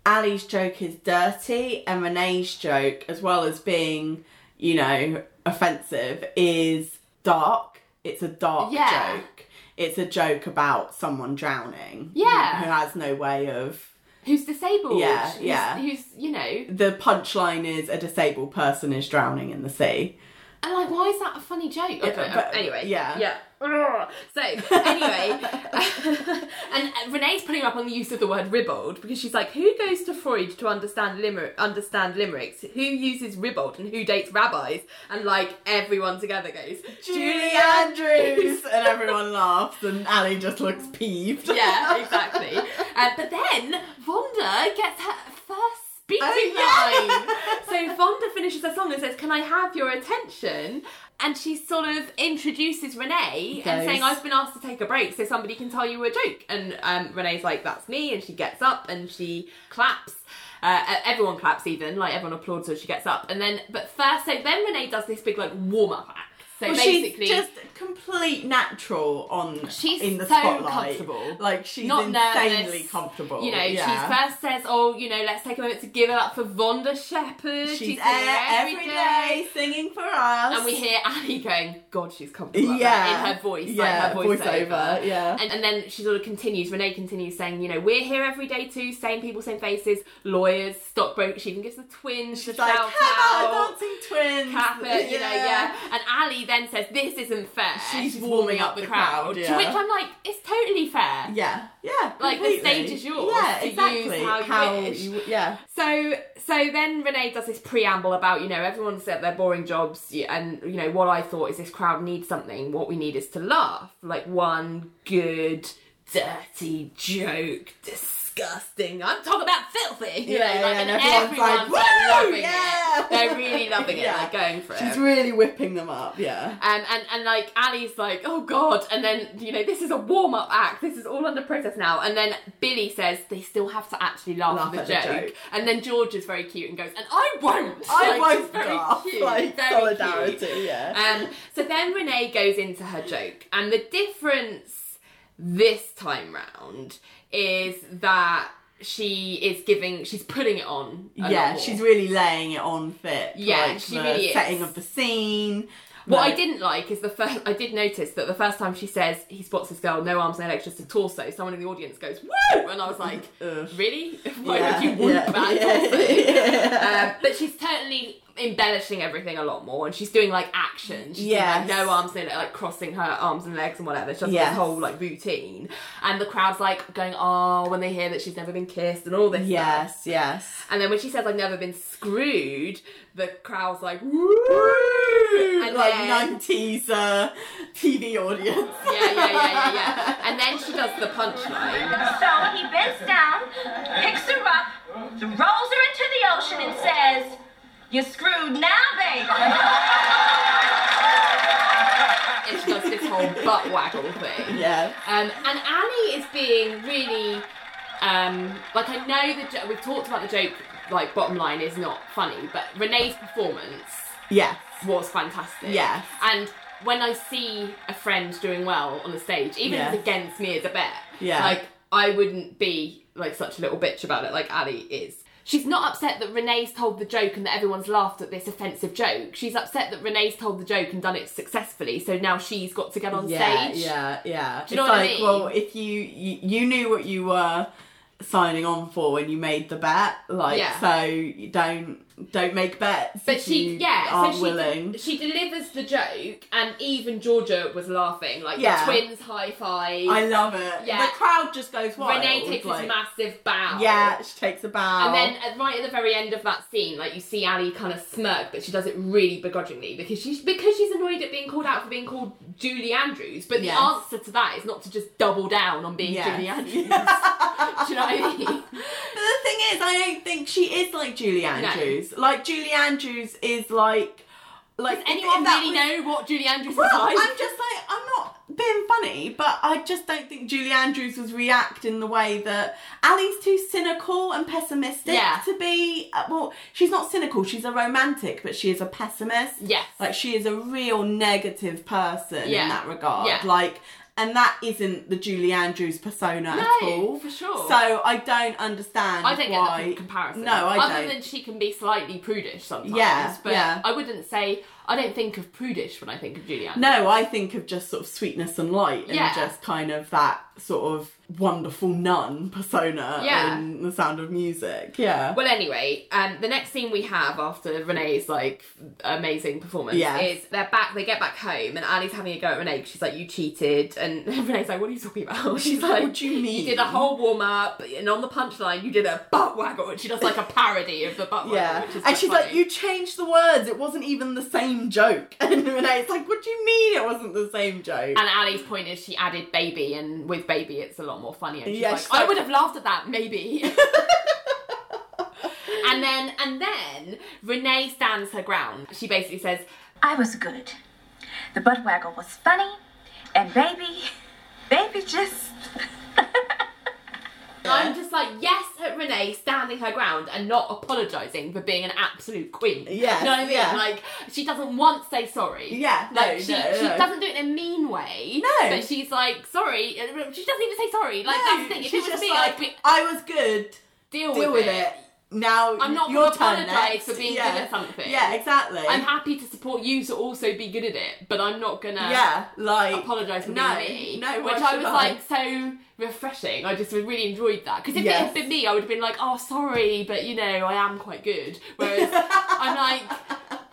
Ally's joke is dirty and Renee's joke, as well as being, you know, offensive, is dark. It's a dark Yeah. joke. It's a joke about someone drowning. Yeah. Who has no way of. Who's disabled? Yeah, who's, yeah. Who's you know? The punchline is a disabled person is drowning in the sea. And like, why is that a funny joke? Okay, but- anyway, yeah. yeah. Ugh. So anyway, and Renee's putting up on the use of the word ribald because she's like, who goes to Freud to understand limer- understand limericks? Who uses ribald and who dates rabbis? And like everyone together goes, Julie Andrews, and everyone laughs, and Ally just looks peeved. yeah, exactly. Uh, but then Vonda gets her first speaking Oh, line. So Vonda finishes her song and says, "Can I have your attention?" And she sort of introduces Renee and saying, "I've been asked to take a break, so somebody can tell you a joke." And um, Renee's like, "That's me," and she gets up and she claps. Uh, everyone claps, even like everyone applauds her. She gets up, and then but first, so then Renee does this big like warm up act. So Well, basically, she's just complete natural on She's in the so spotlight. comfortable. Like she's not insanely nervous. comfortable. You know, yeah. she first says, "Oh, you know, let's take a moment to give it up for Vonda Shepard." She's, there every day singing for us. and we hear Ally going, "God, she's comfortable." Yeah. that," in her voice, Yeah, like her voiceover. voiceover, yeah. and, and then she sort of continues. Renee continues saying, "You know, we're here every day too. Same people, same faces. Lawyers, stockbrokers. She even gives the twins She's the like, come out." on, dancing twins. Cap it, you know, yeah. And Ally then says, "This isn't fair." She's warming up the crowd. yeah. To which I'm like, "It's totally fair." Yeah, yeah. Like, the completely. stage is yours Yeah, to exactly. use how you wish. you- yeah. So, so then Renee does this preamble about you know everyone's at their boring jobs, y- and you know what I thought is this crowd needs something. What we need is to laugh, like one good dirty joke, disgusting. I'm talking about filthy, you Yeah, know, like, yeah, and, and everyone's like, everyone's like, "Woo, loving yeah!" it. They're really loving it, Yeah. like going for She's it. She's really whipping them up. Yeah. Um, and, and like Ally's like, oh god, and then you know this is a warm up act. This is all under process now. And then Billy says they still have to actually laugh, Laugh at the at the joke. joke. And then George is very cute and goes, and I won't. I Like, won't very laugh. cute, like very solidarity. cute. Yeah. Um, so then Renee goes into her joke, and the difference this time round is that she is giving, she's putting it on. a lot yeah, she's really laying it on thick. Yeah, like she the really is. setting of the scene. What I didn't like is the first. I did notice that the first time she says he spots this girl, no arms, no legs, just a torso. Someone in the audience goes woo, and I was like, really? Why Yeah, would you whoop yeah, a yeah. torso? Um, but she's certainly embellishing everything a lot more, and she's doing like action. She's Yes. doing like no arms, no legs, like crossing her arms and legs and whatever. She does Yes. this whole like routine, and the crowd's like going oh when they hear that she's never been kissed and all this. stuff. Yes, yes. And then when she says I've never been screwed, the crowd's like woo, and like then- 90s uh, TV audience. Yeah, yeah, yeah, yeah, yeah. And then she does the punchline. So he bends down, picks her up, throws her into the ocean, and says, You're screwed now, baby. And she does this whole butt waggle thing. Yeah. Um, and Annie is being really, um, like I know the jo- we've talked about the joke. Like bottom line is not funny, but Renee's performance Yes. was fantastic. Yes. And when I see a friend doing well on the stage, even if it's against me as a bet, Yeah. like I wouldn't be like such a little bitch about it like Ally is. She's not upset that Renee's told the joke and that everyone's laughed at this offensive joke. She's upset that Renee's told the joke and done it successfully, so now she's got to get on Yeah, stage. yeah, yeah. Do you know it's what I like, mean? well, if you, you you knew what you were signing on for when you made the bet, like, Yeah. so you don't don't make bets. But she, yeah, aren't so she, willing. she delivers the joke, and even Georgia was laughing. Like Yeah. the twins high five. I love it. Yeah. The crowd just goes wild. Renee takes like, this massive bow. Yeah, she takes a bow. And then at, right at the very end of that scene, like you see Ally kind of smirk, but she does it really begrudgingly because she's because she's annoyed at being called out for being called Julie Andrews. But Yes. the answer to that is not to just double down on being Yes. Julie Andrews. Do you know what I mean? But the thing is, I don't think she is like Julie Andrews. Like Julie Andrews is like, like Does anyone really was- know what Julie Andrews Well, is like? I'm just like I'm not being funny, but I just don't think Julie Andrews was reacting the way that Ally's too cynical and pessimistic Yeah. to be. uh, Well, she's not cynical; she's a romantic, but she is a pessimist. Yes. like she is a real negative person Yeah. in that regard. Yeah. Like. And that isn't the Julie Andrews persona at No, all. for sure. So I don't understand I don't why. get that comparison. No, I Other don't. than she can be slightly prudish sometimes. Yeah, but yeah. I wouldn't say, I don't think of prudish when I think of Julie Andrews. No, I think of just sort of sweetness and light and Yeah. just kind of that sort of wonderful nun persona Yeah. in the sound of music. Yeah. Well, anyway, um, the next scene we have after Renee's like amazing performance Yes. is they're back. They get back home, and Ally's having a go at Renee. She's like, "You cheated," and Renee's like, "What are you talking about?" She's like, "What do you mean?" You did a whole warm up, and on the punchline, you did a butt waggle." And she does like a parody of the butt waggle. yeah, which is and she's funny. like, "You changed the words. It wasn't even the same joke." And Renee's like, "What do you mean it wasn't the same joke?" And Ally's point is she added baby, and with baby, it's a lot more funny. And she's Yeah, like, she's I like- would have laughed at that, maybe. and then, and then Renee stands her ground. She basically says, I was good. The butt waggle was funny, and baby, baby just. I'm just like, yes, at Renee standing her ground and not apologising for being an absolute queen. Yeah. you know what I mean? yeah. Like, she doesn't once say sorry. Yeah, no, like she, no, she no. doesn't do it in a mean way. No. but she's like, sorry. She doesn't even say sorry. Like that's the thing. If she's it was just me, like, be "I was good. deal, Deal with it. Now I'm not your gonna turn apologise next." for being yeah. good at something. Yeah, exactly. I'm happy to support you to also be good at it, but I'm not gonna yeah, like apologise for no, being me. No, which I was like so refreshing. I just really enjoyed that because if it had been me, I would have been like, "Oh, sorry, but you know, I am quite good." Whereas I'm like,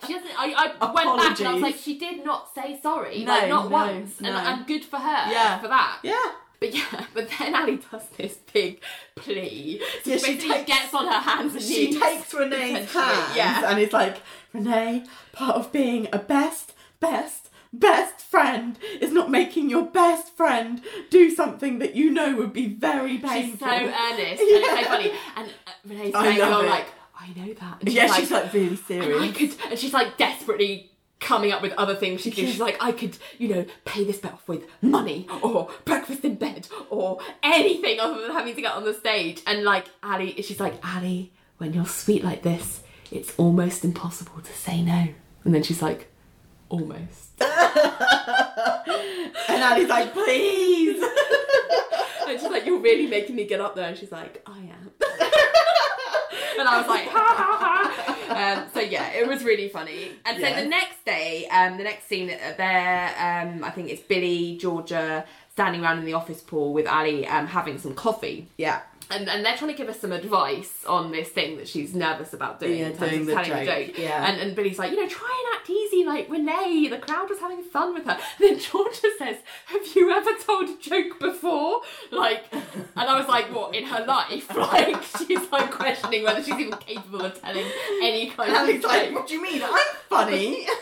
she doesn't. I, I went back and I was like, she did not say sorry, No, like not no, once, no. and I'm good for her Yeah. for that. yeah. But yeah, but then Ally does this big plea. So Yeah, she she takes- gets on her hands and She knees. takes Renee's hands yeah. and is like, Renee, part of being a best, best, best friend is not making your best friend do something that you know would be very painful. She's so earnest and it's so funny. And uh, Renee's love along like, I know that. And yeah, she's like really serious. and I could, and she's like desperately coming up with other things she do. She's like, I could, you know, pay this bet off with money or breakfast in bed or anything other than having to get on the stage. And like Ally, she's like, Ally, when you're sweet like this, it's almost impossible to say no. And then she's like, almost. and Ally's like, please. And she's like, you're really making me get up there. And she's like, I am. and I was like, ha ha ha. Um, so yeah, it was really funny. And so the next day, um, the next scene, there, um, I think it's Billy, Georgia, standing around in the office pool with Ally, um, having some coffee. yeah. And, and they're trying to give us some advice on this thing that she's nervous about doing Yeah, in terms doing of telling the joke, joke. yeah. And, and Billy's like, you know, try and act easy like Renee. The crowd was having fun with her. then Georgia says, have you ever told a joke before? Like, and I was like, what, in her life? Like, she's like questioning whether she's even capable of telling any kind And of Ally's like, joke. what do you mean? I'm funny.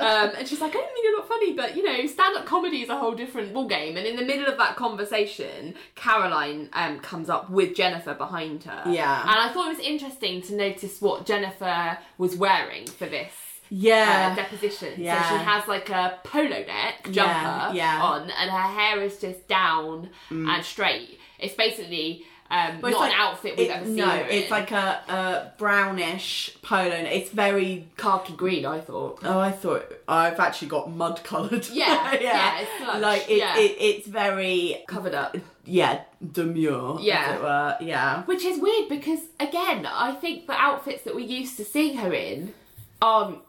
Um, and she's like, I don't think you're not funny, but you know, stand up comedy is a whole different ballgame. And in the middle of that conversation, Caroline um, comes up with Jennifer behind her. Yeah. And I thought it was interesting to notice what Jennifer was wearing for this. yeah. Uh, deposition. So Yeah. she has like a polo neck jumper yeah. Mm. on, and her hair is just down and straight. It's basically um, But not it's an outfit we've it- ever seen. No, it's like a, a brownish polo. It's very. khaki green. I thought. Oh, I thought I've actually got mud coloured. Yeah, yeah, it's sludge, like it, yeah. it, it's very Covered up. yeah demure. Yeah. as it were. yeah. Which is weird because, again, I think the outfits that we're used to seeing her in aren't.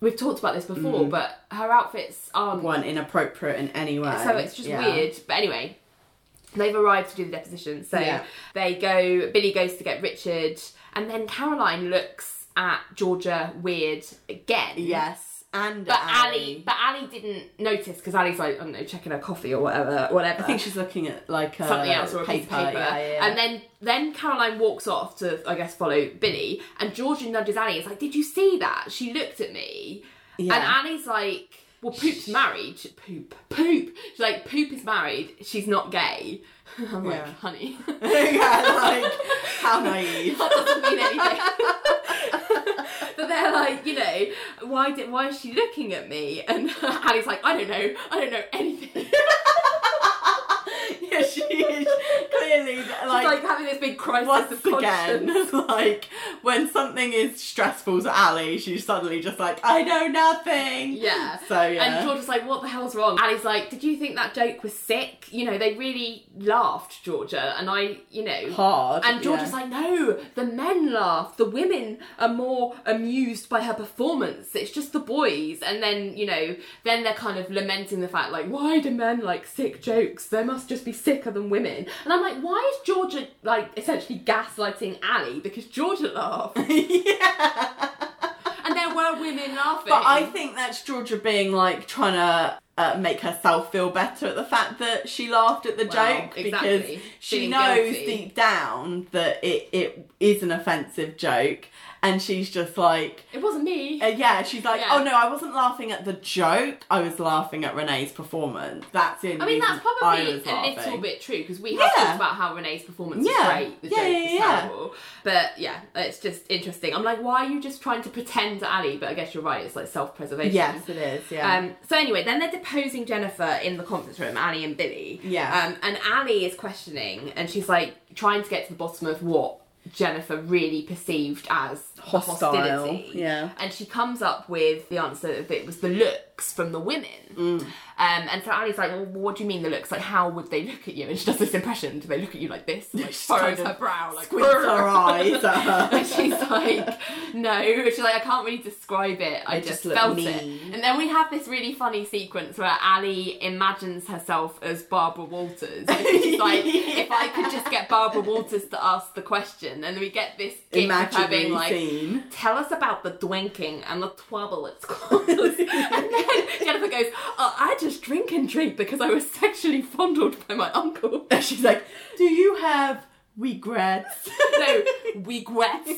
We've talked about this Mm. before, but her outfits aren't. weren't inappropriate in any way. So it's just Yeah. weird. But anyway, they've arrived to do the deposition. So Yeah. they go, Billy goes to get Richard, and then Caroline looks at Georgia weird again. Yes, and But Ally. Ally, but Ally didn't notice because Ally's like, I don't know, checking her coffee or whatever, whatever. I think she's looking at like a something else or a paper. piece of paper. Yeah, yeah. And then then Caroline walks off to I guess follow Billy, and Georgia nudges Ally. It's like, did you see that? She looked at me, Yeah. and Ally's like, well, Poop's married. Poop, Poop. She's like, Poop is married. She's not gay. I'm like, honey, yeah, like how naive. that doesn't mean anything. but they're like, you know, why did why is she looking at me? And Ally's like, I don't know, I don't know anything. yeah, she is. Clearly like, like having this big crisis once of again, like when something is stressful to Ally, she's suddenly just like, I know nothing. Yeah. So yeah. And Georgia's like, what the hell's wrong? Ally's like, did you think that joke was sick? You know, they really laughed, Georgia. And I, you know. Hard, And Georgia's yeah. like, no, the men laugh. The women are more amused by her performance. It's just the boys. And then, you know, then they're kind of lamenting the fact, like, why do men like sick jokes? They must just be sicker than women. And I'm like, why is Georgia, like, essentially gaslighting Ally? Because Georgia laughed. yeah. and there were women laughing. But I think that's Georgia being like trying to uh, make herself feel better at the fact that she laughed at the Well, joke exactly. because she Feeling knows guilty. deep down that it, it is an offensive joke and she's just like It wasn't me. uh, yeah she's like Yeah. oh no I wasn't laughing at the joke I was laughing at Renee's performance that's the only I mean, that's probably was a little bit true because we have Yeah. talked about how Renee's performance Yeah. is great. The Yeah, joke yeah, is yeah. terrible. But yeah, it's just interesting. I'm like, why are you just trying to pretend to Ally? But I guess you're right, it's like self preservation. yes it is yeah Um, so anyway, then they're deposing Jennifer in the conference room, Ally and Billy. Yeah. Um, and Ally is questioning, and she's like trying to get to the bottom of what Jennifer really perceived as Hostile, hostility. yeah. And she comes up with the answer that it was the looks from the women. Mm. Um, and so Ally's like, well, what do you mean the looks? Like, how would they look at you? And she does this impression. Do they look at you like this? Like, She furrows her brow, like, squints her eyes at her. and she's like, no. She's like, I can't really describe it. I just, just felt mean. it. And then we have this really funny sequence where Ally imagines herself as Barbara Walters. And she's like, if I could just get Barbara Walters to ask the question. And we get this her being Imaginary like, scene. tell us about the dwinking and the twabble it's called. and then Jennifer goes, oh, I just drink and drink because I was sexually fondled by my uncle. And she's like, do you have regrets? no, regrets.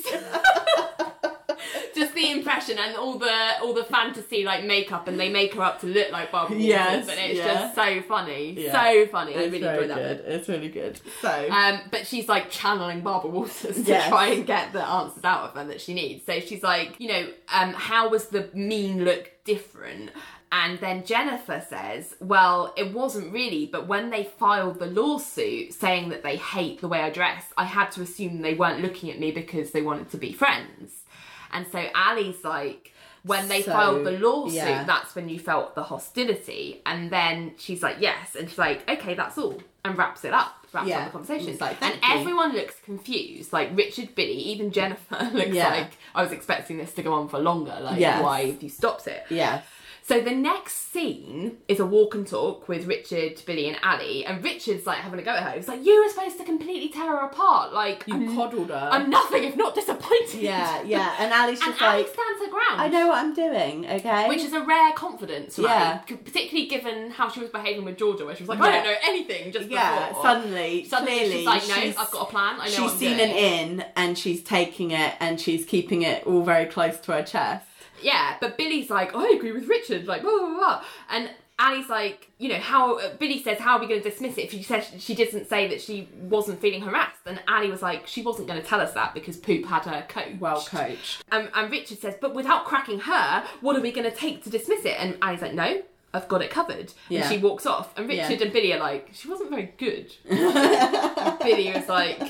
Just the impression and all the all the fantasy like makeup and they make her up to look like Barbara Walters Yes, and it's yeah. just so funny. Yeah. So funny. I It's really very enjoyed that. good. It's really good. So Um, but she's like channeling Barbara Walters to Yes. try and get the answers out of her that she needs. So she's like, you know, um, how was the mean look different? And then Jennifer says, well, it wasn't really, but when they filed the lawsuit saying that they hate the way I dress, I had to assume they weren't looking at me because they wanted to be friends. And so Ally's like, when they So, filed the lawsuit, yeah. that's when you felt the hostility. And then she's like, yes. And she's like, okay, that's all. And wraps it up, wraps Yeah. up the conversation. It's like, and everyone looks confused. Like Richard, Billy, even Jennifer looks Yeah. like I was expecting this to go on for longer. Like, Yes. why have you stopped it? yeah. So the next scene is a walk and talk with Richard, Billy, and Ally, and Richard's like having a go at her. He's like, "You were supposed to completely tear her apart. Like You I'm, coddled her. I'm nothing if not disappointed." yeah, yeah. And Ally's And just Ally like, stands her ground. I know what I'm doing, okay? Which is a rare confidence, right? Yeah. Particularly given how she was behaving with Georgia, where she was like, Yeah. I don't know anything just yeah, before. suddenly, Suddenly clearly, she's like, no, she's- I've got a plan. I know she's what I'm seen doing. an in and she's taking it and she's keeping it all very close to her chest. Yeah, but Billy's like, I agree with Richard, like, blah, blah, blah. And Ally's like, you know, how, uh, Billy says, how are we going to dismiss it if she said she didn't say that she wasn't feeling harassed? And Ally was like, she wasn't going to tell us that because Poop had her. Well coached. And, and Richard says, but without cracking her, what are we going to take to dismiss it? And Ally's like, no, I've got it covered. Yeah. And she walks off. And Richard Yeah. and Billy are like, she wasn't very good. And Billy was like,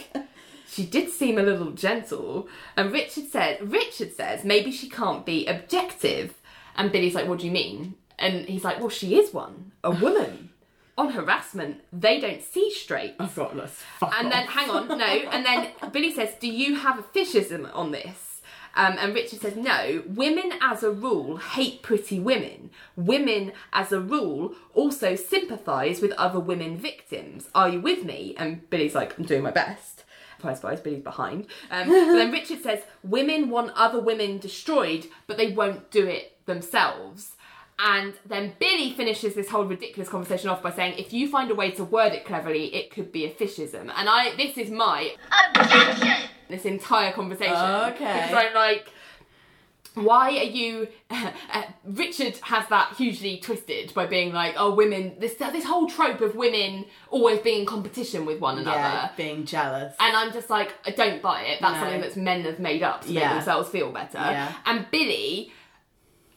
she did seem a little gentle. And Richard said, Richard says, maybe she can't be objective. And Billy's like, what do you mean? And he's like, well, she is one, a woman. On harassment, they don't see straight. I've got this. Fuck And off. then, hang on, no. And then Billy says, Do you have a fishism on this? Um, and Richard says, No. Women, as a rule, hate pretty women. Women, as a rule, also sympathise with other women victims. Are you with me? And Billy's like, I'm doing my best. Surprise, surprise, Billy's behind. Um, but then Richard says, Women want other women destroyed, but they won't do it themselves. And then Billy finishes this whole ridiculous conversation off by saying, if you find a way to word it cleverly, it could be a fishism. And I, this is my Objection! this entire conversation. Okay. Because I'm like, why are you? Uh, Richard has that hugely twisted by being like, oh, women. This this whole trope of women always being in competition with one another. yeah, being jealous. And I'm just like, I don't buy it. That's No. something that men have made up to Yeah. make themselves feel better. Yeah. And Billy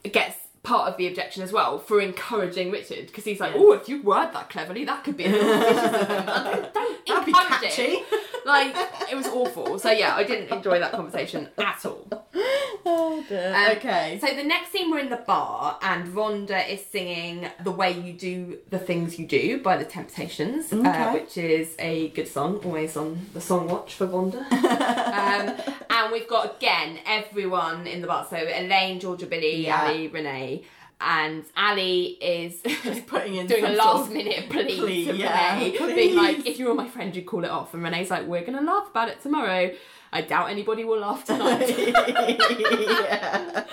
gets part of the objection as well for encouraging Richard because he's like, oh, if you word that cleverly, that could be a little. Don't, don't That'd be catchy. it. Like it was awful. So yeah, I didn't enjoy that conversation at all. Oh dear. Um, okay. So the next scene we're in the bar and Rhonda is singing "The Way You Do the Things You Do" by the Temptations, uh, which is a good song. Always on the song watch for Rhonda. um, and we've got again everyone in the bar. So Elaine, Georgia, Billy, Yeah. Ally, Renee. And Ally is putting in doing a last minute plea, plea, to yeah, Renee, please. being like, "If you were my friend, you'd call it off." And Renee's like, "We're gonna laugh about it tomorrow." I doubt anybody will laugh tonight.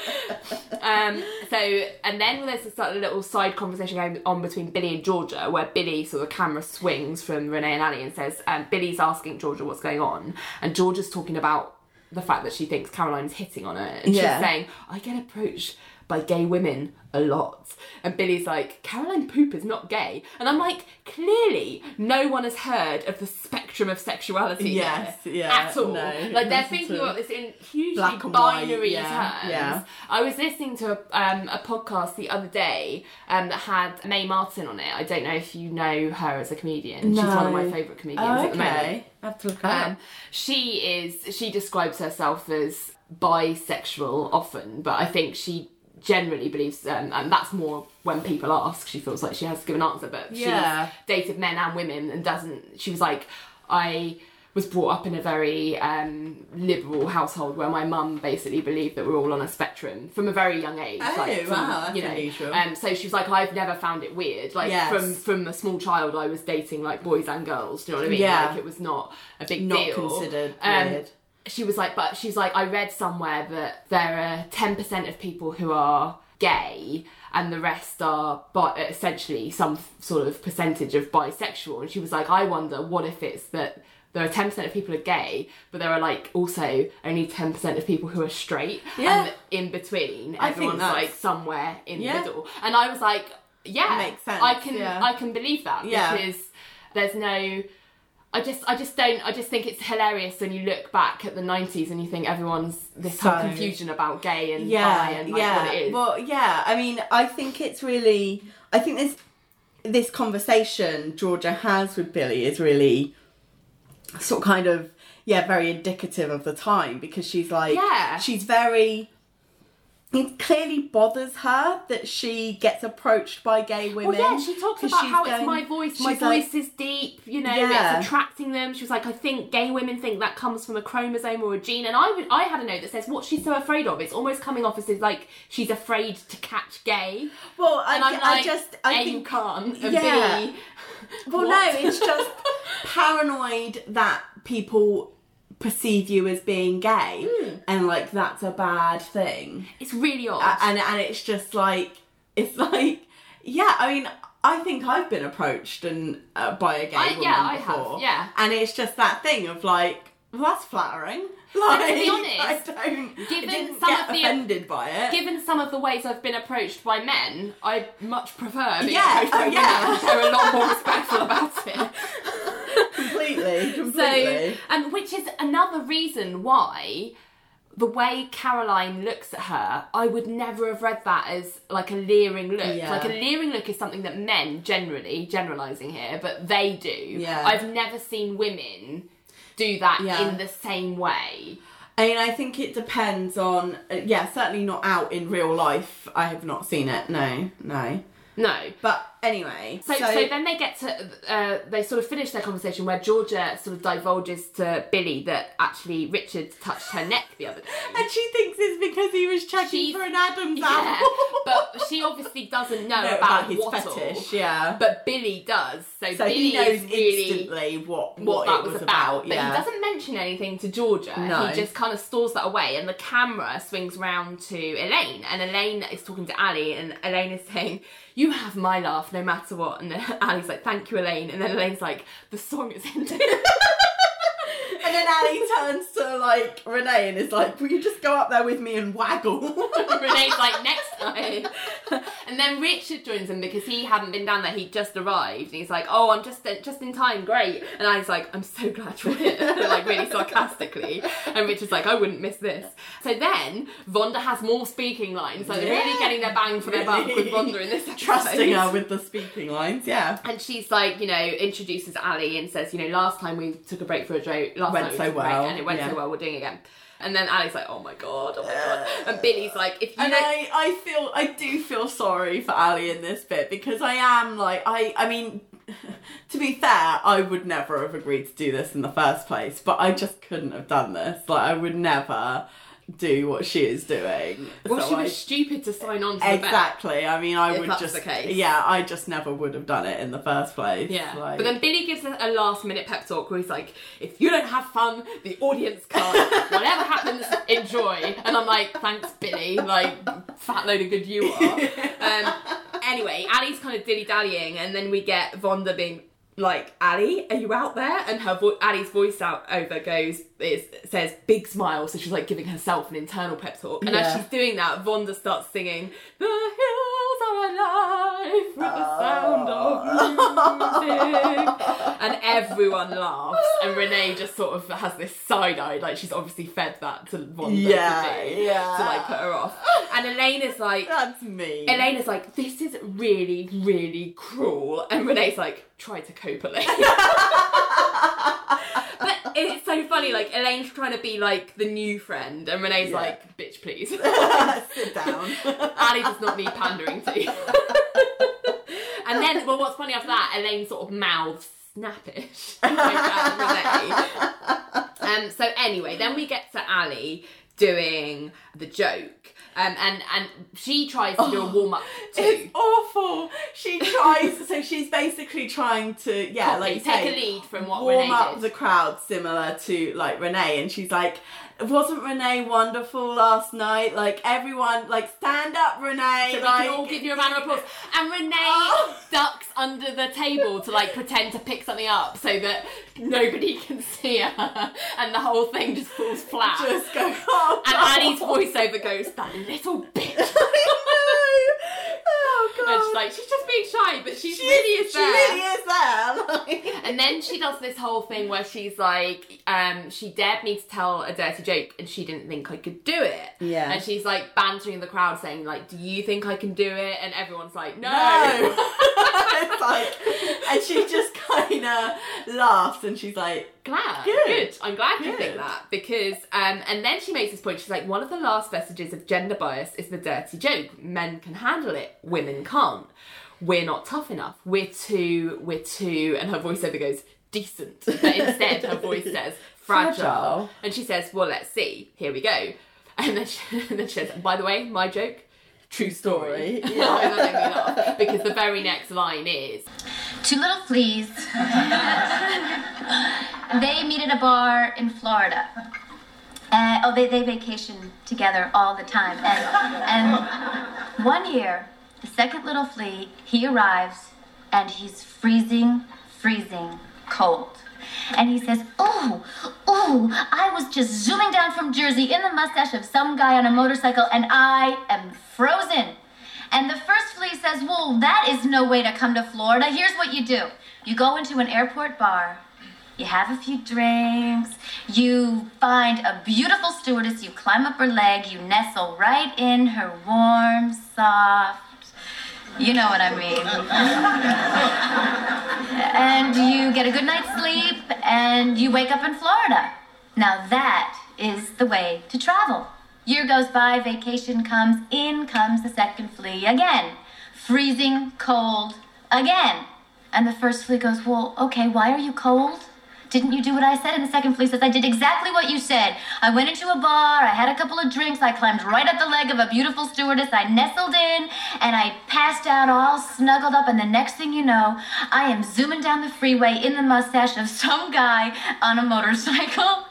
Um, so, and then there's this like, little side conversation going on between Billy and Georgia, where Billy sort of camera swings from Renee and Ally and says, um, Billy's asking Georgia what's going on, and Georgia's talking about the fact that she thinks Caroline's hitting on her, and Yeah. she's saying, I get approached by gay women a lot. And Billy's like, Caroline Poop is not gay. And I'm like, clearly, no one has heard of the spectrum of sexuality Yes, here yeah, at all. no, like, they're thinking about this in hugely Black white, binary yeah, terms. yeah. I was listening to a, um, a podcast the other day um, that had Mae Martin on it. I don't know if you know her as a comedian. She's one of my favourite comedians Oh, at the moment. okay. I have to look her Um, she is. She describes herself as bisexual often, but I think she generally believes, um, and that's more when people ask. She feels like she has to give an answer, but Yeah. she's dated men and women and doesn't. She was like, I was brought up in a very um, liberal household where my mum basically believed that we're all on a spectrum from a very young age. Oh, like, from, wow, that's you know, unusual. Um, so she was like, I've never found it weird. Like Yes. from from a small child, I was dating like boys and girls. Do you know what I mean? Yeah. Like it was not a big Not deal. considered Um, weird. She was like, but she's like, I read somewhere that there are 10% of people who are gay and the rest are bi- essentially some f- sort of percentage of bisexual. And she was like, I wonder what if it's that there are 10% of people are gay, but there are like also only 10% of people who are straight. Yeah. And in between, everyone's like somewhere in Yeah. the middle. And I was like, yeah, Makes sense, I can, yeah. I can believe that Yeah. because there's no I just I just don't I just think it's hilarious when you look back at the nineties and you think everyone's this whole confusion about gay and bi yeah, and like yeah. what it is. Well, yeah. I mean, I think it's really. I think this this conversation Georgia has with Billy is really sort of kind of yeah very indicative of the time because she's like Yeah. she's very. It clearly bothers her that she gets approached by gay women. well, yeah, she talks about how going- it's my voice. My she's like- voice is deep. You know, Yeah. it's attracting them. She was like, I think gay women think that comes from a chromosome or a gene. And I would, I had a note that says what she's so afraid of. It's almost coming off as if, like she's afraid to catch gay. Well, I, I'm I like, just I think you can't. Yeah. Well, What? no, it's just paranoid that people perceive you as being gay. And like that's a bad thing. it's really odd. And and it's just like it's like yeah. I mean, I think I've been approached and uh, by a gay I- woman yeah, I have, before. yeah. and it's just that thing of like. Well, that's flattering. Like, to be honest, I don't given I some of the- offended by it. Given some of the ways I've been approached by men, I much prefer being Yeah, approached by oh, yeah. women. They're a lot more respectful about it. completely, So, completely. and which is another reason why the way Caroline looks at her, I would never have read that as like a leering look. Yeah. Like a leering look is something that men generally, generalising here, but they do. Yeah. I've never seen women do that Yeah. in the same way. I mean, I think it depends on. Uh, yeah, certainly not out in real life. I have not seen it. No, no. No. But anyway, So, so, then they get to uh, they sort of finish their conversation where Georgia sort of divulges to Billy that actually Richard touched her neck the other day. and she thinks it's because he was checking She's- for an Adam's Yeah, apple. but she obviously doesn't know No, about, his Wattle, fetish. Yeah. But Billy does. So, so Billy he knows really instantly what what, it that was, about. But yeah. he doesn't mention anything to Georgia. No. He just kind of stores that away, and the camera swings round to Elaine, and Elaine is talking to Ally, and Elaine is saying, "You have my laugh, no matter what." And then Ally's like, "Thank you, Elaine," and then Elaine's like, "The song is ended." And then Ally turns to like Renee and is like, "Will you just go up there with me and waggle?" Renee's like, "Next time. and then Richard joins them because he hadn't been down there. He'd just arrived, and he's like, "Oh, I'm just just in time, great." And was like, "I'm so glad you're here," like really sarcastically. And Richard's like, "I wouldn't miss this." So then Vonda has more speaking lines. Like they're really getting their bang for their buck with Vonda in this episode. Trusting her with the speaking lines, yeah. And she's like, you know, introduces Ally and says, you know, last time we took a break for a joke, last Went so well, and it went yeah. so well, we're doing it again. And then Ally's like, oh my god, oh my god. And Billy's like, if you And don't. I, I feel I do feel sorry for Ally in this bit because I am like I I mean to be fair, I would never have agreed to do this in the first place, but I just couldn't have done this. Like I would never do what she is doing. well, So she I- was stupid to sign on to. Exactly. I mean, I would that's just the case. yeah, I just never would have done it in the first place. Yeah, Like- but then Billy gives a, a last minute pep talk where he's like, if you don't have fun, the audience can't. Whatever happens, enjoy. And I'm like, thanks, Billy. Like, fat load of good you are. Um, anyway, Ally's kind of dilly dallying, and then we get Vonda being like, Ally, are you out there? And her vo- Ally's voice out over goes, is, says big smile. So she's like giving herself an internal pep talk. And as she's doing that, Vonda starts singing, The hills are alive with the sound of ah. music. and everyone laughs. And Renee just sort of has this side eye, like she's obviously fed that to Vonda Yeah, to do, yeah. to like put her off. And Elaine is like, that's me. Elaine's like, this is really, really cruel. And Renee's like, try to cope, Elaine. but it's so funny, like, Elaine's trying to be like the new friend, and Renee's Yeah. like, bitch, please. Sit down. Ally does not need pandering to. and then, well, what's funny after that, Elaine sort of mouths snappish Um, so anyway, then we get to Ally doing the joke. Um, and and she tries to do a warm up too. It's awful. She tries, so she's basically trying to, yeah, Copy, like take say, a lead from what warm Renee up did. the crowd, similar to like Renee, and she's like, "Wasn't Renee wonderful last night? Like everyone, like stand up, Renee. So we like, can all give you a round of applause. And Renee Oh. ducks under the table to like pretend to pick something up so that nobody can see her, and the whole thing just falls flat. Just go. Oh, and. Annie's voiceover goes, "That little bitch." I know. Oh god. And she's like, she's just being shy, but she's, She really is she there. really is there. Like- And then she does this whole thing where she's like, um, she dared me to tell a dirty joke and she didn't think I could do it. Yeah. And she's like bantering the crowd saying like, do you think I can do it? And everyone's like, no. No. it's like, and she just kind of laughs and she's like, glad. Good. I'm glad you think that because, um, and then she makes this point. She's like, one of the last vestiges of gender bias is the dirty joke. Men can handle it, women can't. We're not tough enough. We're too, we're too, and her voiceover goes decent, but instead her voice says fragile. Fragile. and she says, well, let's see. Here we go. And then she, and then she says, by the way, my joke. True story. Story, Yeah. that made laugh because the very next line is Two little fleas. they meet at a bar in Florida. Uh, oh, they, they vacation together all the time. And, and one year, the second little flea, he arrives and he's freezing, freezing cold. And he says, Ooh, ooh, I was just zooming down from Jersey in the mustache of some guy on a motorcycle and I am frozen. And the first flea says, Well, that is no way to come to Florida. Here's what you do. You go into an airport bar, you have a few drinks, you find a beautiful stewardess, you climb up her leg, you nestle right in her warm, soft, you know what I mean. and you get a good night's sleep, and you wake up in Florida. Now that is the way to travel. Year goes by, vacation comes, in comes the second flea again. Freezing cold again. And the first flea goes, Well, okay, why are you cold? Didn't you do what I said? And the second flea says, I did exactly what you said. I went into a bar, I had a couple of drinks, I climbed right up the leg of a beautiful stewardess, I nestled in, and I passed out all snuggled up, and the next thing you know, I am zooming down the freeway in the mustache of some guy on a motorcycle.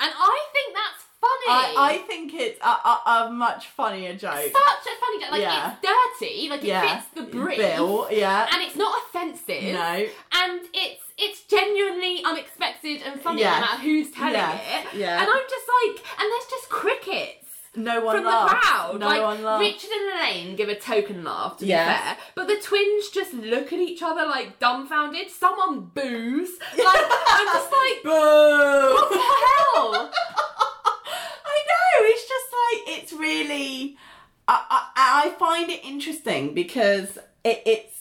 And I think that's funny. I, I think it's a, a, a much funnier joke. such a funny joke. Like Yeah. it's dirty, like it Yeah. fits the brief, Bill, yeah. and it's not offensive. No. and it's it's genuinely unexpected and funny Yeah. no matter who's telling Yeah. it. Yeah. and I'm just like, and there's just crickets. No one from laughs. the crowd. No like one laughs. Richard and Elaine give a token laugh to Yes. be fair, but the twins just look at each other like dumbfounded. Someone boos. Like I'm just like, Boo! what the hell? I know. It's just like it's really. I, I I find it interesting because it, it's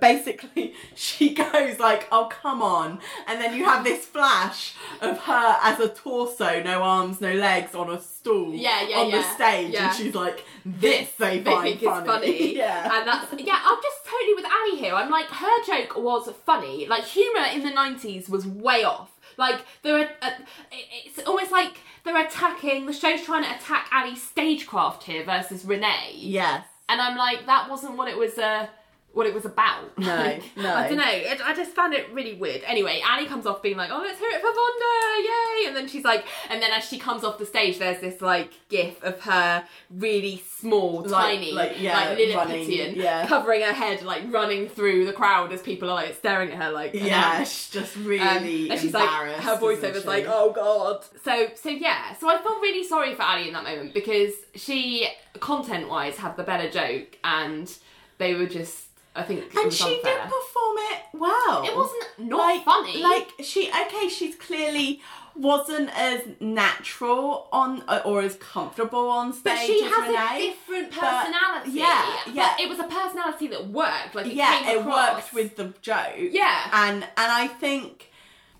basically she goes like, "Oh come on," and then you have this flash of her as a torso, no arms, no legs, on a stool, Yeah, yeah, on the stage, Yeah. and she's like, "This they they find funny." it's funny. yeah. And that's yeah, I'm just totally with Ally here. I'm like her joke was funny. Like humour in the nineties was way off. Like they're uh, it's almost like they're attacking the show's trying to attack Ally's stagecraft here versus Renee. yes. And I'm like, that wasn't what it was uh what it was about. No, Like, no. I don't know. It, I just found it really weird. Anyway, Annie comes off being like, "Oh, let's hear it for Vonda, yay!" And then she's like, and then as she comes off the stage, there's this like gif of her really small, Like- tiny, like, yeah, like running, Lilliputian, yeah. covering her head, like running through the crowd as people are like staring at her, like Yeah, she's just Um, really and she's like, her voiceover's like, oh god. So, so yeah. So I felt really sorry for Ally in that moment because she, content-wise, had the better joke, and they were just, I think, it and she unfair. did perform it well. It wasn't not like, funny. Like she, okay, she's clearly wasn't as natural on uh, or as comfortable on stage. But she as has Renee, a different personality. yeah, But yeah. it was a personality that worked. Like it yeah, it worked with the joke. Yeah. and and I think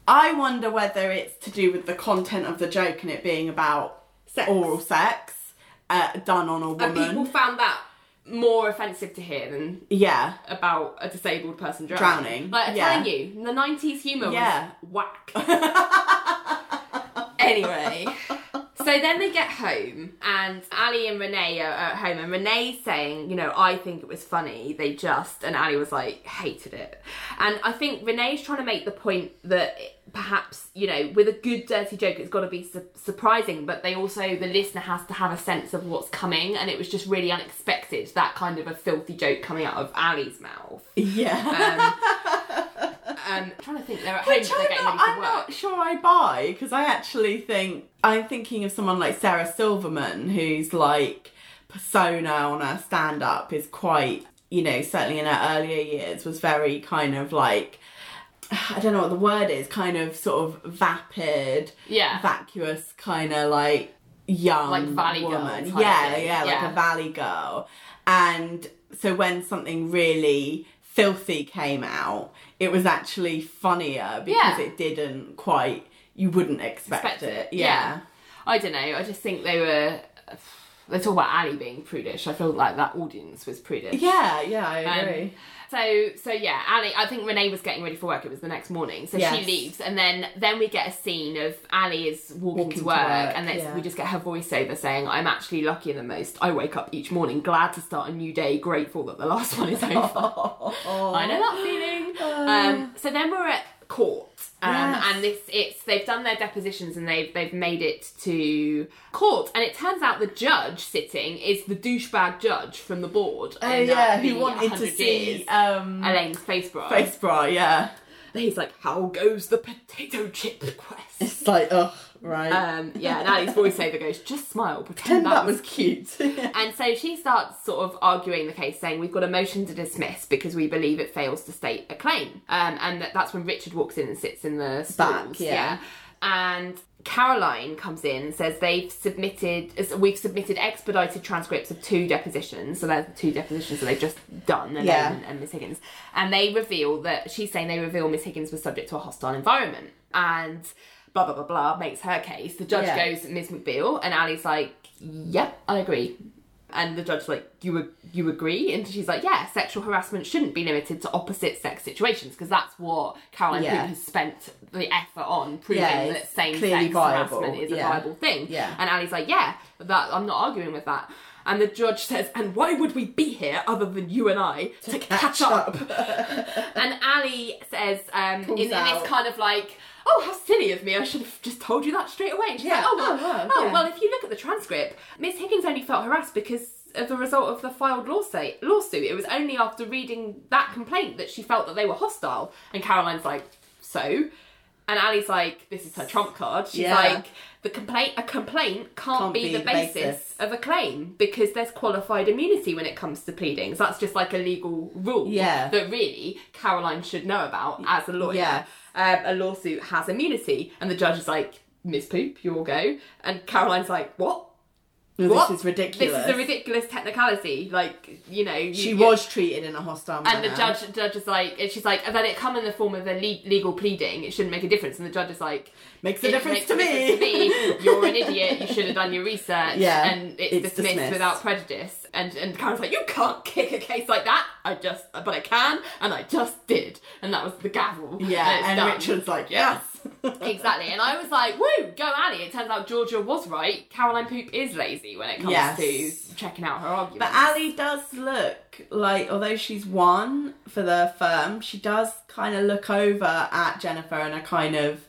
I wonder whether it's to do with the content of the joke and it being about Sex. oral sex uh, done on a woman. And people found that more offensive to hear than yeah, about a disabled person drowning. Drowning, Like I'm yeah. telling you, the '90s humor Yeah. was whack. anyway, so then they get home, and Ally and Renee are at home, and Renee's saying, you know, I think it was funny. They just, and Ally was like, hated it. And I think Renee's trying to make the point that perhaps, you know, with a good dirty joke, it's got to be su- surprising, but they also, the listener has to have a sense of what's coming, and it was just really unexpected that kind of a filthy joke coming out of Ally's mouth. yeah. Um, I'm trying to think, they're at home, they're I'm, getting not, ready for I'm work. not sure I buy because I actually think I'm thinking of someone like Sarah Silverman who's like persona on her stand up is quite you know certainly in her earlier years was very kind of like I don't know what the word is kind of sort of vapid Yeah. vacuous kind of like young Like Valley woman yeah yeah like yeah. a valley girl and so when something really filthy came out it was actually funnier because Yeah. it didn't quite you wouldn't expect, Expect it, it, yeah. I don't know, I just think they were. They talk about Ally being prudish. I feel like that audience was prudish. yeah yeah i Um, agree so so yeah, Ally. I think Renee was getting ready for work. It was the next morning, so Yes. she leaves, and then then we get a scene of Ally is walking, Walking to to work, work, and yeah. we just get her voiceover saying, "I'm actually luckier than most. I wake up each morning glad to start a new day, grateful that the last one is over." I know that feeling. Um, so then we're at court. Um, Yes. and this it's they've done their depositions and they've they've made it to court and it turns out the judge sitting is the douchebag judge from the board oh in, uh, yeah who wanted to see um Elaine's face bra. face bra yeah He's like, "How goes the potato chip quest?" it's like ugh right Um, yeah, and Ally's voiceover goes, "Just smile, pretend and that was cute and so she starts sort of arguing the case, saying we've got a motion to dismiss because we believe it fails to state a claim. Um, and that, that's when Richard walks in and sits in the stalls. yeah. And Caroline comes in and says they've submitted, we've submitted expedited transcripts of two depositions. So there's the two depositions that they've just done, Elaine Yeah. and, and Miss Higgins. And they reveal that she's saying they reveal Miss Higgins was subject to a hostile environment. And blah blah blah blah makes her case. The judge Yeah. goes, Ms. McBeal, and Ally's like, Yep, I agree. And the judge's like, you ag- you agree? And she's like, yeah, sexual harassment shouldn't be limited to opposite sex situations because that's what Caroline Yeah. Has spent the effort on proving Yeah, that it's same clearly sex viable, harassment is a viable thing. Yeah. And Ally's like, yeah, that I'm not arguing with that. And the judge says, and why would we be here other than you and I to, catch, up? and Ally says, um, in, in out. this kind of like, oh, how silly of me! I should have just told you that straight away. And she's Yeah. like, oh, well, Oh, wow, oh, yeah. well, if you look at the transcript, Miss Higgins only felt harassed because as a result of the filed lawsuit. Lawsuit. It was only after reading that complaint that she felt that they were hostile. And Caroline's like, so. And Ally's like, this is her trump card. She's Yeah. like, the complaint, a complaint can't, Can't be, be the the basis, basis. of a claim because there's qualified immunity when it comes to pleadings. That's just like a legal rule Yeah. that really Caroline should know about as a lawyer. Yeah. Um, a lawsuit has immunity, and the judge is like, Miss Poop, you will go. And Caroline's like, what? What? This is ridiculous. This is a ridiculous technicality. Like, you know, you, She was treated in a hostile manner. and the judge, judge is like, and she's like, that it come in the form of a le- legal pleading. It shouldn't make a difference. And the judge is like, Makes a difference makes to me." to me. You're an idiot. You should have done your research. Yeah, and it's, it's dismissed, dismissed. without prejudice. And and Karen's like, you can't kick a case like that. I just, but I can, and I just did. And that was the gavel. Yeah, and done. Richard's like, yes. Exactly, and I was like, "Woo, go Ally!" It turns out Georgia was right. Caroline Poop is lazy when it comes Yes. to checking out her arguments. But Ally does look like, although she's won for the firm, she does kind of look over at Jennifer and a kind of.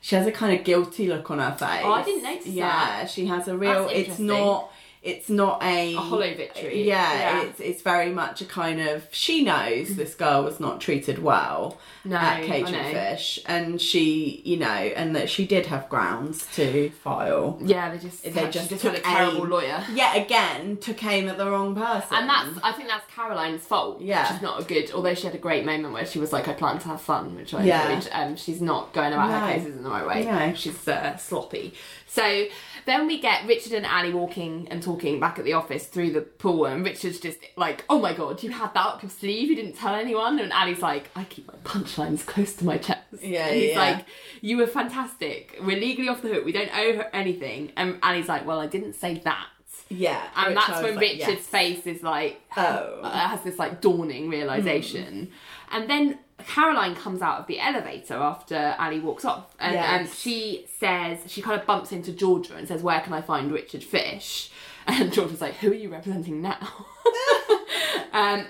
She has a kind of guilty look on her face. Oh, I didn't notice Yeah, that. she has a real. It's not. It's not a, A hollow victory. Yeah, Yeah. it's it's very much a kind of. She knows this girl was not treated well No, at Cage and. Fish, and she, you know, and that she did have grounds to file. yeah, they just They just just, took had a terrible aim. lawyer. Yet again, took aim at the wrong person. And that's, I think that's Caroline's fault. Yeah. She's not a good, although she had a great moment where she was like, I plan to have fun, which I Yeah. enjoyed. Um, she's not going about her cases in the right way. No. She's uh, sloppy. So then we get Richard and Ally walking and talking back at the office through the pool, and Richard's just like, Oh my god, you had that up your sleeve, you didn't tell anyone. And Ally's like, I keep my punchlines close to my chest. Yeah, and he's yeah. like, You were fantastic. We're legally off the hook. We don't owe her anything. And Ally's like, Well, I didn't say that. yeah, And that's when like, Richard's yes. face is like, Oh. has this like dawning realization. And then Caroline comes out of the elevator after Ally walks off, and, Yes. and she says she kind of bumps into Georgia and says, "Where can I find Richard Fish?" And Georgia's like, "Who are you representing now?" um,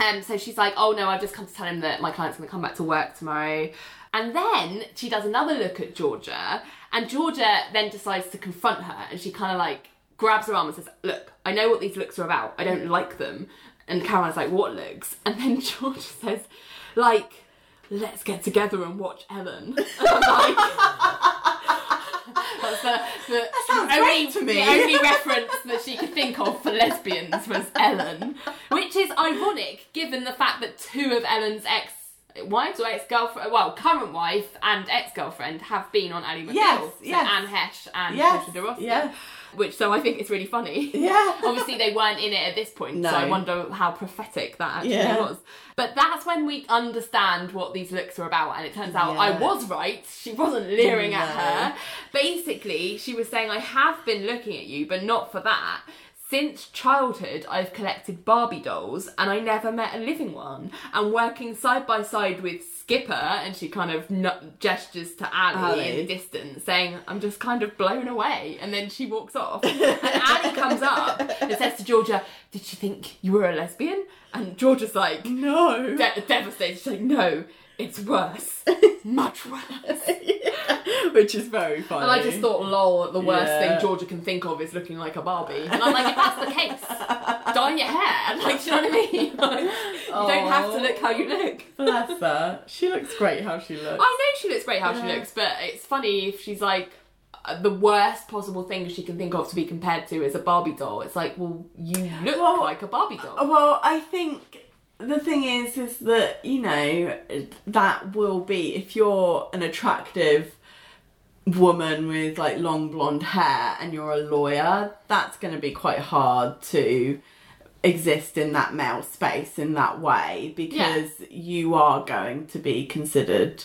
and so she's like, "Oh no, I've just come to tell him that my client's going to come back to work tomorrow." And then she does another look at Georgia, and Georgia then decides to confront her, and she kind of like grabs her arm and says, "Look, I know what these looks are about. I don't like them." And Caroline's like, "What looks?" And then Georgia says, "Like, let's get together and watch Ellen." And I'm like, That's the, the sounds only, to me. the only reference that she could think of for lesbians was Ellen, which is ironic given the fact that two of Ellen's ex wives or ex girlfriend, well, current wife and ex girlfriend have been on Ally McBeal. Yes, so yes. Anne Heche and Yes, Portia de Rossi. yeah. Which, so I think it's really funny. Yeah. Obviously, they weren't in it at this point, so I wonder how prophetic that actually Yeah. was. But that's when we understand what these looks are about, and it turns out I was right. She wasn't leering at her. Basically, she was saying, I have been looking at you, but not for that. Since childhood, I've collected Barbie dolls and I never met a living one. And working side by side with Skipper, and she kind of nu- gestures to Ally, Ally. in the distance, saying, I'm just kind of blown away. And then she walks off. and Ally comes up and says to Georgia, Did she think you were a lesbian? And Georgia's like, No. de- devastated. She's like, No, it's worse. Much worse. Which is very funny. And I just thought, lol, the worst Yeah. thing Georgia can think of is looking like a Barbie. And I'm like, if that's the case, dye your hair. Like, do you know what I mean? Like, you don't have to look how you look. Bless her. She looks great how she looks. I know she looks great how she looks, but it's funny if she's like, uh, the worst possible thing she can think of to be compared to is a Barbie doll. It's like, well, you look Well, like a Barbie doll. Well, I think the thing is, is that you know that will be if you're an attractive woman with like long blonde hair and you're a lawyer, that's going to be quite hard to exist in that male space in that way because you are going to be considered.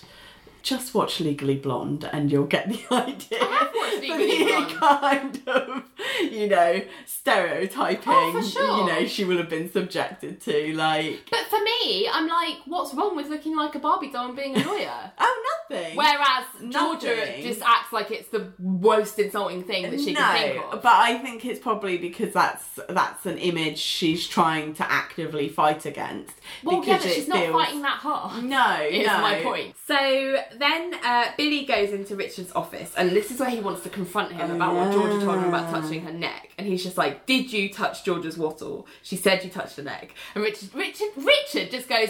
Just watch Legally Blonde and you'll get the idea. I have watched The kind of, you know, stereotyping, Oh, for sure. you know, she will have been subjected to. Like, But for me, I'm like, what's wrong with looking like a Barbie doll and being a lawyer? oh, nothing. Whereas Georgia just acts like it's the most insulting thing that she no, can think of. but I think it's probably because that's that's an image she's trying to actively fight against. well, because yeah, but it she's not fighting that hard. No, Is no. my point. So then uh, Billy goes into Richard's office, and this is where he wants to confront him about what Georgia told him about touching her neck. And he's just like, "Did you touch Georgia's wattle?" She said you touched her neck. And Richard, Richard, Richard just goes.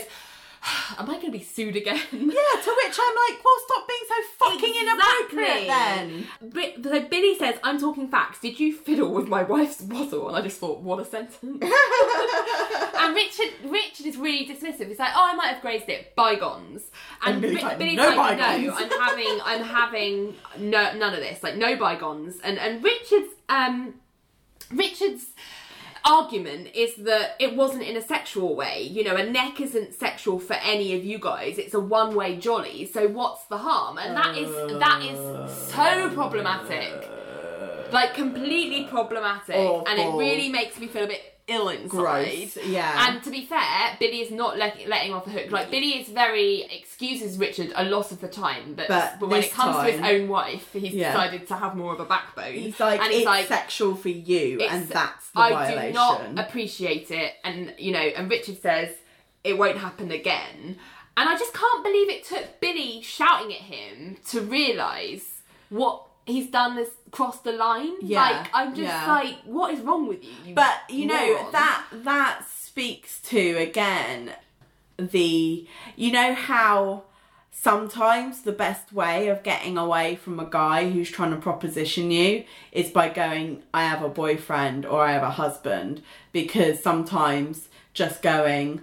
am I going to be sued again? Yeah, to which I'm like, well, stop being so fucking inappropriate then. But, so Billy says, I'm talking facts. Did you fiddle with my wife's bottle? And I just thought, what a sentence. and Richard Richard is really dismissive. He's like, oh, I might have grazed it. Bygones. And Billy's Ri- like, Billy's "No like, bygones." no, I'm having, I'm having no, none of this. Like, no bygones. And, and Richard's, um, Richard's argument is that it wasn't in a sexual way. You know, a neck isn't sexual for any of you guys. It's a one-way jolly. So what's the harm? And that is that is so uh, problematic. Like completely problematic. And it really makes me feel a bit ill inside. Gross, yeah. And to be fair, Billy is not let, letting off the hook. Like Billy is very excuses Richard a lot of the time, but, But when it comes to his own wife, he's Yeah. decided to have more of a backbone. He's like, and it's like, sexual for you, and that's the I violation. do not appreciate it, and you know, and Richard says it won't happen again, and I just can't believe it took Billy shouting at him to realise what he's done has crossed the line. Yeah, like I'm just yeah. like, what is wrong with you? you but you know that that speaks to again the you know how sometimes the best way of getting away from a guy who's trying to proposition you is by going i have a boyfriend or i have a husband because sometimes just going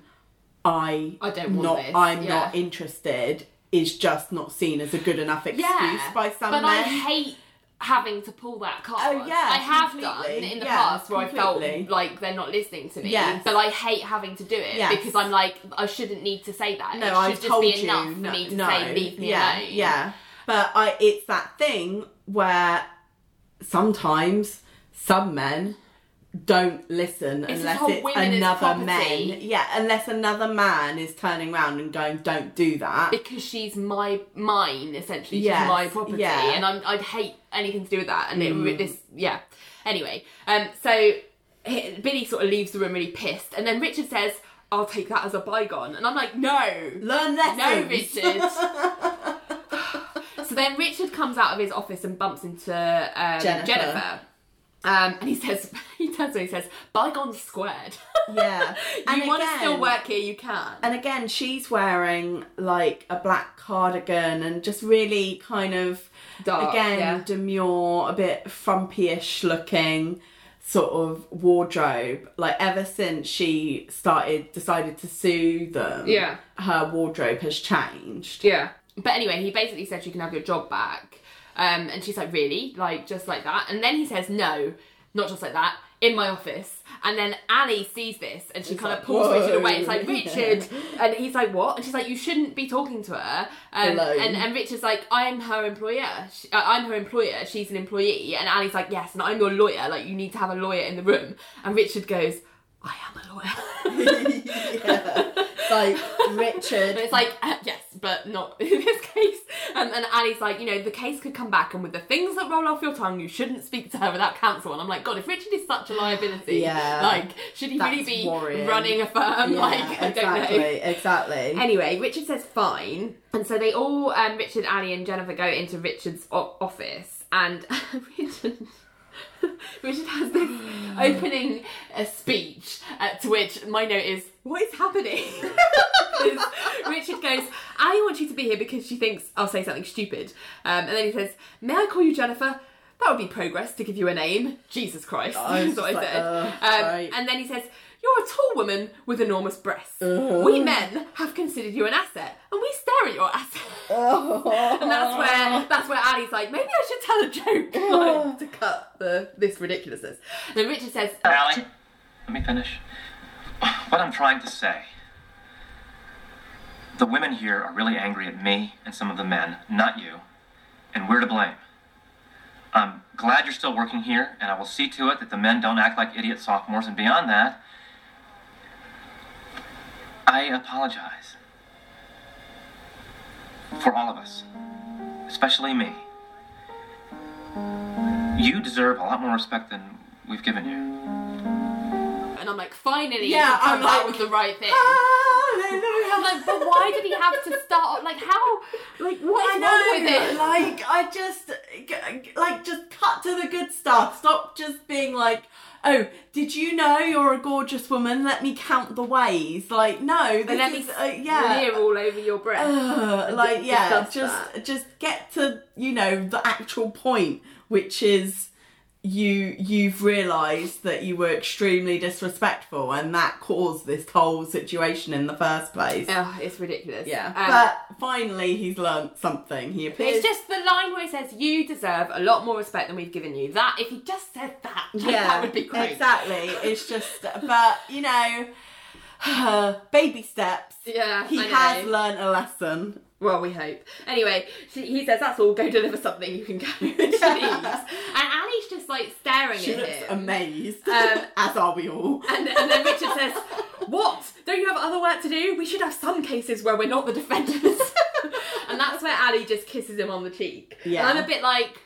i I don't want not this," i'm yeah. not interested is just not seen as a good enough excuse yeah, by some but men I hate having to pull that card. Oh, yeah, I have done completely. in the Yeah, past where I completely. felt like they're not listening to me. Yes. But I hate having to do it Yes. because I'm like I shouldn't need to say that. No, it should I've just told be you. enough no, for me to no, say leave me yeah, alone. Yeah, but I, it's that thing where sometimes some men don't listen this unless it's another man. Yeah, unless another man is turning around and going, "Don't do that." Because she's my mine essentially. She's my property, yeah. Mm. and I'm, I'd hate anything to do with that. And it, this, yeah. Anyway, um, so Billy sort of leaves the room really pissed, and then Richard says, "I'll take that as a bygone," and I'm like, "No, Learn lessons. No, Richard. so then Richard comes out of his office and bumps into um, Jennifer. Jennifer. Um, and he says, he turns to he says, bygones squared. Yeah. you want to still work here, you can. And again, she's wearing like a black cardigan and just really kind of Dark, again yeah. demure, a bit frumpy-ish looking sort of wardrobe. Like ever since she started decided to sue them, Yeah. her wardrobe has changed. Yeah. But anyway, he basically said you can have your job back. Um, and she's like, really? Like, just like that? And then he says, no, not just like that, in my office. And then Ally sees this and she kind like, of pulls "Whoa." Richard away. It's like, Richard. And he's like, what? And she's like, you shouldn't be talking to her. Um, and, and Richard's like, I'm her employer. She, uh, I'm her employer. She's an employee. And Ally's like, yes, and I'm your lawyer. Like, you need to have a lawyer in the room. And Richard goes, I am a lawyer. yeah. Like Richard, But it's like, uh, yes, but not in this case. Um, and Ally's like, you know, the case could come back, and with the things that roll off your tongue, you shouldn't speak to her without counsel. And I'm like, God, if Richard is such a liability, Yeah. like, should he really be worrying. running a firm? yeah, like, I don't know. exactly, exactly. Anyway, Richard says fine, and so they all, um, Richard, Ally, and Jennifer go into Richard's o- office, and Richard. Richard has this opening uh, speech, uh, to which my note is, "What is happening?" Because Richard goes, I want you to be here because she thinks I'll say something stupid," um, and then he says, "May I call you Jennifer?" That would be progress to give you a name. Jesus Christ, I was that's what I like, said. uh, um, right. And then he says, You're a tall woman with enormous breasts. Uh-huh. We men have considered you an asset, and we stare at your asset. Oh. and that's where that's where Ally's like, maybe I should tell a joke like, to cut the this ridiculousness. And then Richard says, Ally, let me finish. What I'm trying to say. The women here are really angry at me and some of the men, not you, and we're to blame. I'm glad you're still working here, and I will see to it that the men don't act like idiot sophomores, and beyond that, I apologize. For all of us, especially me. You deserve a lot more respect than we've given you. and I'm like, finally, Yeah, I'm out like, with the right thing. Hallelujah. I'm like, but why did he have to start? Like, how? Like, what is know, wrong with it? like I just like just cut to the good stuff. Stop just being like oh, did you know you're a gorgeous woman? Let me count the ways. Like, no, this And let is, me uh, yeah. smear all over your breast. Ugh, like yeah, just that. just get to you know the actual point, which is you you've realised that you were extremely disrespectful, and that caused this whole situation in the first place. Oh, it's ridiculous. Yeah, Um, but finally he's learnt something. He appears. It's just the line where he says, "You deserve a lot more respect than we've given you." That if he just said that, yeah that would be great. Exactly. It's just, but you know, baby steps. Yeah, He has learnt a lesson. Well, we hope. Anyway, she, he says, "That's all. Go deliver something. You can go." and she leaves, and Ally's just like staring She at looks him. amazed, Um, as are we all. And, and then Richard says, What? Don't you have other work to do? We should have some cases where we're not the defenders. and that's where Ally just kisses him on the cheek. Yeah. And I'm a bit like,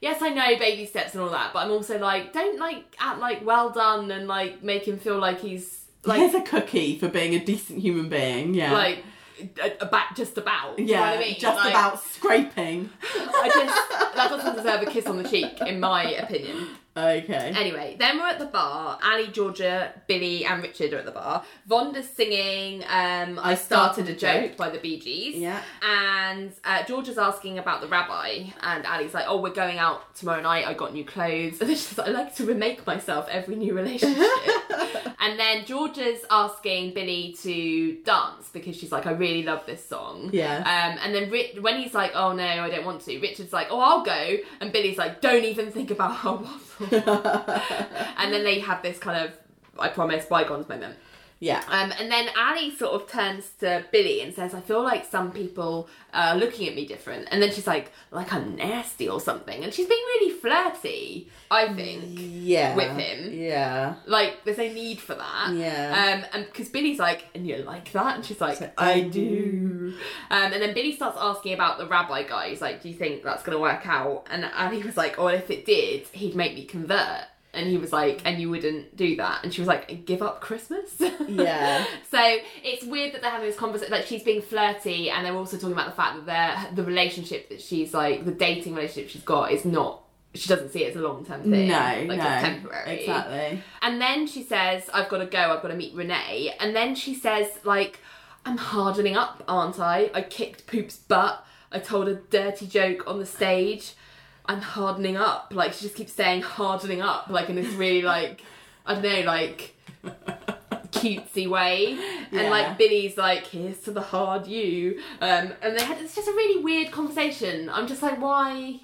Yes, I know baby steps and all that, but I'm also like, don't like act like well done and like make him feel like he's like Here's a cookie for being a decent human being. Yeah. like about just about. you know yeah, I mean? just Like, about scraping. I just that doesn't deserve a kiss on the cheek, in my opinion. Okay. Anyway, then we're at the bar. Ally, Georgia, Billy, and Richard are at the bar. Vonda's singing um, I Started a Joke by the Bee Gees. Yeah. And uh, Georgia's asking about the rabbi, and Ally's like, Oh, we're going out tomorrow night. I got new clothes. And then she's like, I like to remake myself every new relationship. and then Georgia's asking Billy to dance because she's like, I really love this song. Yeah. Um, and then Ri- when he's like, Oh no, I don't want to, Richard's like, Oh, I'll go. And Billy's like, Don't even think about how. and then they have this kind of I promise bygones moment. Yeah. Um, and then Ally sort of turns to Billy and says, I feel like some people are looking at me different. And then she's like, like I'm nasty or something. And she's being really flirty, I think. yeah. with him. Yeah. Like, there's no need for that. Yeah. Um, and because Billy's like, and you like that? And she's like, I I do. Um, and then Billy starts asking about the rabbi guy. He's like, do you think that's going to work out? And Ally was like, oh, if it did, he'd make me convert. And he was like, and you wouldn't do that. And she was like, give up Christmas? Yeah. so it's weird that they're having this conversation. Like she's being flirty, and they're also talking about the fact that the relationship that she's like, the dating relationship she's got is not. She doesn't see it as a long term thing. No, like no. it's temporary. Exactly. And then she says, I've got to go, I've got to meet Renee. And then she says, like, I'm hardening up, aren't I? I kicked Poop's butt. I told a dirty joke on the stage. I'm hardening up. Like, she just keeps saying hardening up, like in this really, like, I don't know, like, cutesy way. Yeah. And, like, Billy's like, here's to the hard you. Um, and they had, it's just a really weird conversation. I'm just like, why?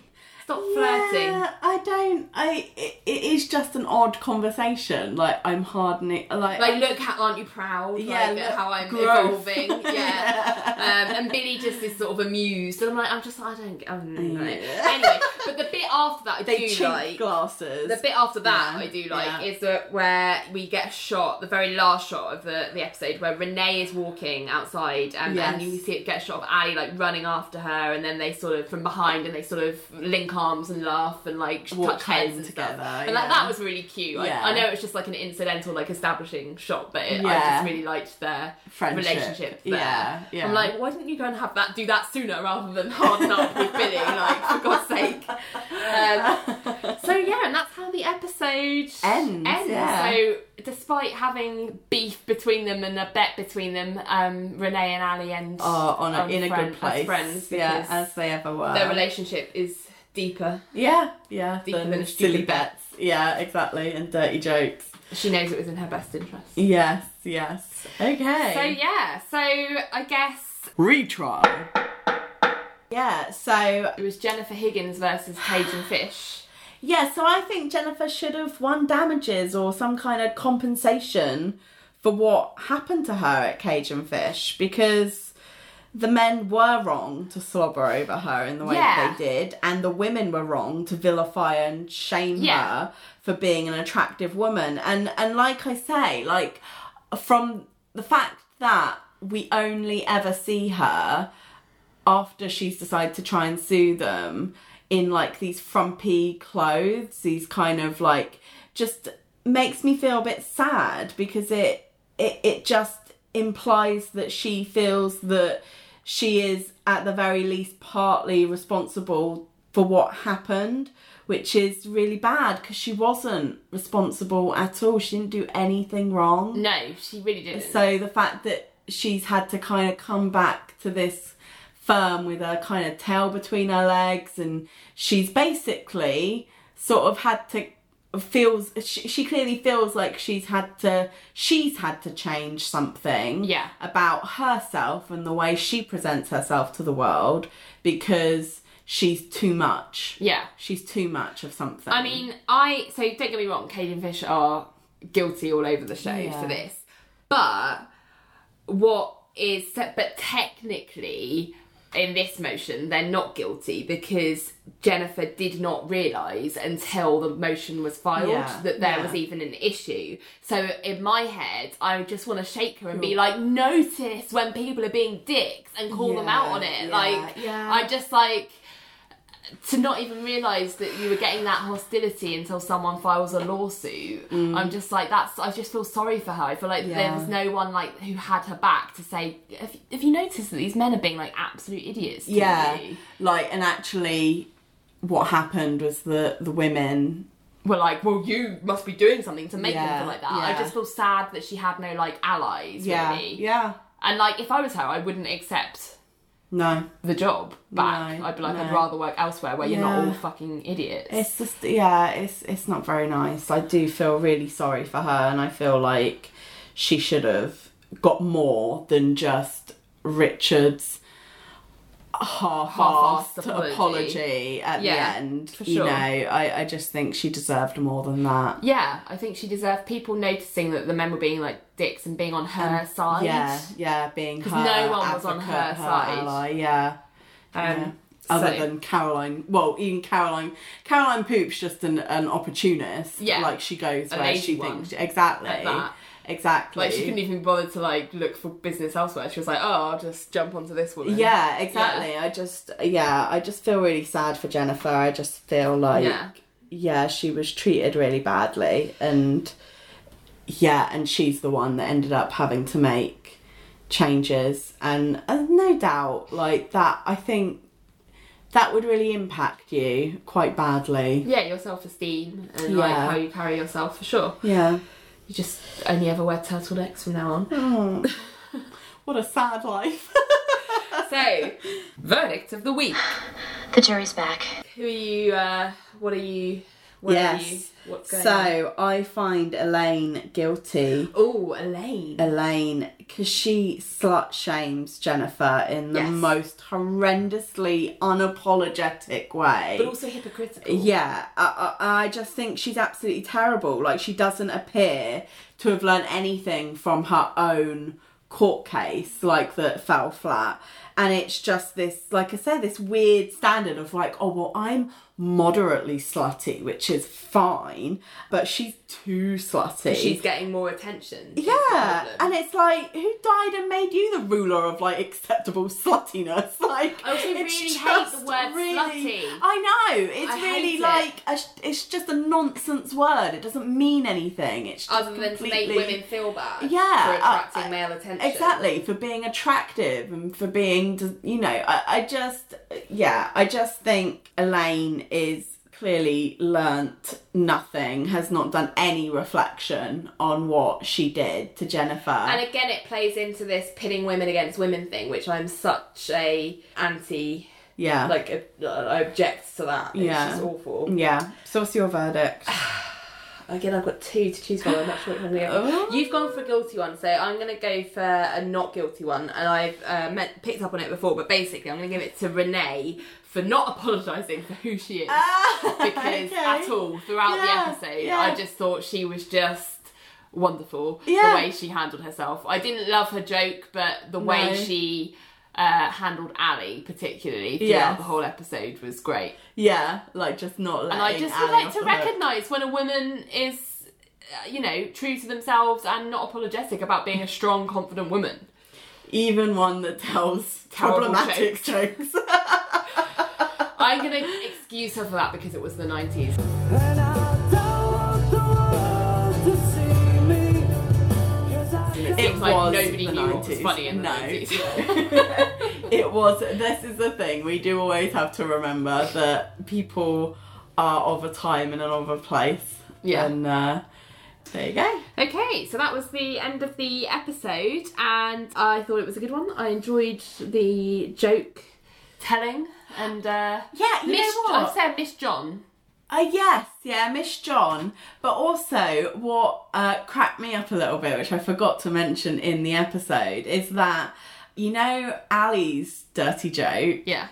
Stop flirting. Yeah, I don't. I. It, it is just an odd conversation. Like I'm hardening. Like. Like, look, how aren't you proud? Yeah, like, look, how I'm growth. evolving. Yeah. um, and Billy just is sort of amused, and I'm like, I'm just, I don't, I don't know. Yeah. Anyway, but the bit after that, I they do like. glasses. The bit after that I do like is that where we get a shot, the very last shot of the, the episode where Renee is walking outside and, and Yes. you see it get a shot of Ally like running after her and then they sort of from behind and they sort of link arms and laugh and like touch heads home and together, stuff. And yeah. like that was really cute. Yeah. I, I know it's just like an incidental like establishing shot, but it, I just really liked their Friendship. relationship there. Yeah, yeah. I'm like, why didn't you go and have that do that sooner rather than harden up with Billy? Like for God's sake. Um, so yeah, and that's how the episode Ends, yeah. So despite having beef between them and a bet between them, um, Renee and Ally end are on a, um, in a good place. as friends yeah, as they ever were. their relationship is deeper. Yeah, yeah. Deeper than than silly stupid bets. Yeah, exactly, and dirty jokes. She knows it was in her best interest. Yes, yes. Okay. So yeah, so I guess Retry. Yeah, so it was Jennifer Higgins versus Cage and Fish. yeah, so I think Jennifer should have won damages or some kind of compensation for what happened to her at Cage and Fish because the men were wrong to slobber over her in the way Yeah. that they did, and the women were wrong to vilify and shame Yeah. her for being an attractive woman. And and like I say, like from the fact that we only ever see her after she's decided to try and sue them in like these frumpy clothes, these kind of like just makes me feel a bit sad because it it it just implies that she feels that she is at the very least partly responsible for what happened which is really bad because she wasn't responsible at all. She didn't do anything wrong. No, she really didn't. So the fact that she's had to kind of come back to this firm with her kind of tail between her legs and she's basically sort of had to feels she, she clearly feels like she's had to she's had to change something Yeah. about herself and the way she presents herself to the world because she's too much yeah. she's too much of something I mean, I so don't get me wrong, Cage and Fish are guilty all over the show Yeah. for this, but what is but technically in this motion they're not guilty because Jennifer did not realise until the motion was filed Yeah, that there yeah. was even an issue. So in my head, I just want to shake her and be like, notice when people are being dicks and call them out on it. yeah, like, yeah. I just like to not even realise that you were getting that hostility until someone files a lawsuit. I'm just like that's. I just feel sorry for her. I feel like there Mm. Was no one like who had her back to say, "Have, have you noticed that these men are being like absolute idiots?" To yeah you? like and actually what happened was the the women We're like, well, you must be doing something to make them feel like that. I just feel sad that she had no like allies. yeah really. yeah And like, if I was her, I wouldn't accept no the job back. No, I'd be like, I'd rather work elsewhere where you're not all fucking idiots. It's just yeah, it's it's not very nice. I do feel really sorry for her, and I feel like she should have got more than just Richard's half-assed Half-assed apology. apology. at Yeah, the end. for You know, I I just think she deserved more than that. Yeah, I think she deserved people noticing that the men were being like dicks and being on her side. Um, Yeah, yeah, being her no one was on advocate, her side. ally, yeah. yeah. Um, Other so- than Caroline, well, even Caroline, Caroline Poop's just an, an opportunist. Yeah. like she goes where she one. thinks exactly. Exactly. like she couldn't even bother to like look for business elsewhere. She was like, "Oh, I'll just jump onto this woman." Yeah, exactly. I just, yeah, I just feel really sad for Jennifer. I just feel like, Yeah. yeah, she was treated really badly, and yeah, and she's the one that ended up having to make changes, and uh, no doubt, like that, I think that would really impact you quite badly. Yeah, your self esteem and Yeah. like how you carry yourself for sure. Yeah. You just only ever wear turtlenecks from now on. What a sad life. so, verdict of the week. The jury's back. Who are you? Uh, what are you? You, yes. what's going on? So I find Elaine guilty. Oh, Elaine. Elaine, because she slut shames Jennifer in the Yes. most horrendously unapologetic way. but also hypocritical. yeah, I, I, I just think she's absolutely terrible. Like, she doesn't appear to have learned anything from her own court case, like, that fell flat. And it's just this, like I said, this weird standard of like, oh, well, I'm moderately slutty, which is fine, but she's too slutty. She's getting more attention. Yeah, and it's like, who died and made you the ruler of like acceptable sluttiness? Like, oh, I also it's really hate the word slutty. I know it's I really hate it. like a, it's just a nonsense word. It doesn't mean anything. It's just other than to make women feel bad Yeah, for uh, attracting I- I- male attention. Exactly for being attractive and for being, you know, I, I just, yeah, I just think Elaine is clearly learnt nothing, has not done any reflection on what she did to Jennifer. And again, it plays into this pitting women against women thing, which I'm such a anti. yeah, Like, uh, I object to that. It's Yeah. just awful. yeah. So what's your verdict? Again, I've got two to choose from. I'm not sure which one to go. Oh. You've gone for a guilty one, so I'm going to go for a not guilty one. And I've uh, met, picked up on it before, but basically, I'm going to give it to Renee for not apologising for who she is. because Okay. at all throughout Yeah, the episode, yeah. I just thought she was just wonderful. Yeah. The way she handled herself. I didn't love her joke, but the way she uh, handled Ally, particularly throughout Yes. the whole episode, was great. Yeah, like just not And I just would like to recognise when a woman is, uh, you know, true to themselves and not apologetic about being a strong, confident woman. even one that tells Terrible problematic jokes. I'm going to excuse her for that because it was the 90s. And I don't want the world to see me. 'cause I It It seems like was nobody the knew what was 90s. funny in the No. 90s. it was this is the thing we do always have to remember that people are of a time and of a place. Yeah. And uh, there you go. Okay, so that was the end of the episode, and I thought it was a good one. I enjoyed the joke telling, and uh, Yeah, you Miss, know what? I said miss John. Uh, yes, yeah, Miss John. But also, what uh, cracked me up a little bit, which I forgot to mention in the episode, is that you know Ally's dirty joke. Yeah.